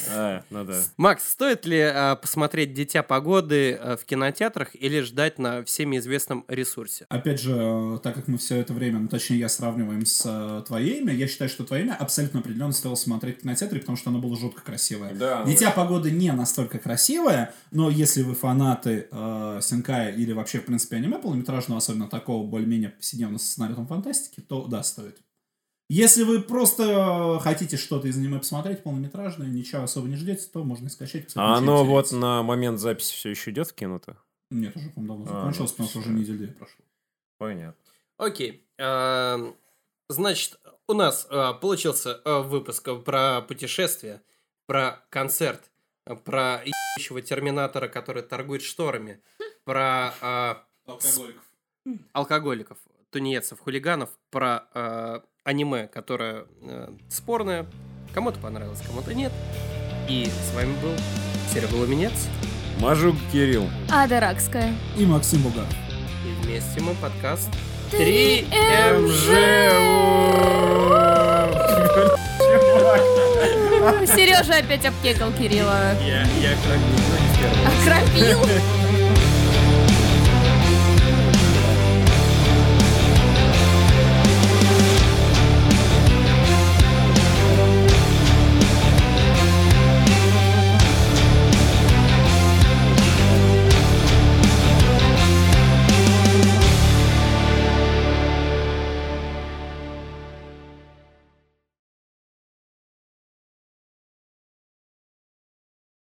А, ну да. Макс, стоит ли а, посмотреть «Дитя погоды» а, в кинотеатрах или ждать на всеми известном ресурсе? Опять же, э, так как мы все это время, ну точнее я сравниваем с э, твое имя, я считаю, что твое имя абсолютно определенно стоило смотреть в кинотеатре, потому что оно было жутко красивое. Да, ну, Дитя погоды не настолько красивое, но если вы фанаты э, Синкая или вообще, в принципе, аниме полнометражного, особенно такого более-менее повседневного со сценарием фантастики, то да, стоит. Если вы просто э, хотите что-то из аниме посмотреть, полнометражное, ничего особо не ждете, то можно и скачать. посмотреть, А оно вот на момент записи все еще идет в кино-то? Нет, уже, по-моему, давно А, закончилось, ну, потому что уже неделю две прошло. Понятно. Окей. а, Значит, у нас а, получился а, выпуск про путешествие, про концерт, а, про ебучего терминатора, который торгует шторами, про а, Алкоголиков. алкоголиков, тунеядцев, хулиганов, про а, аниме, которое а, спорное. Кому-то понравилось, кому-то нет. И с вами был Серега Луменец. Мажук Кирилл. Ада Ракская. И Максим Бугар. И вместе мы подкаст 3МЖ. Сережа опять обкекал Кирилла. Я, я не Окропил.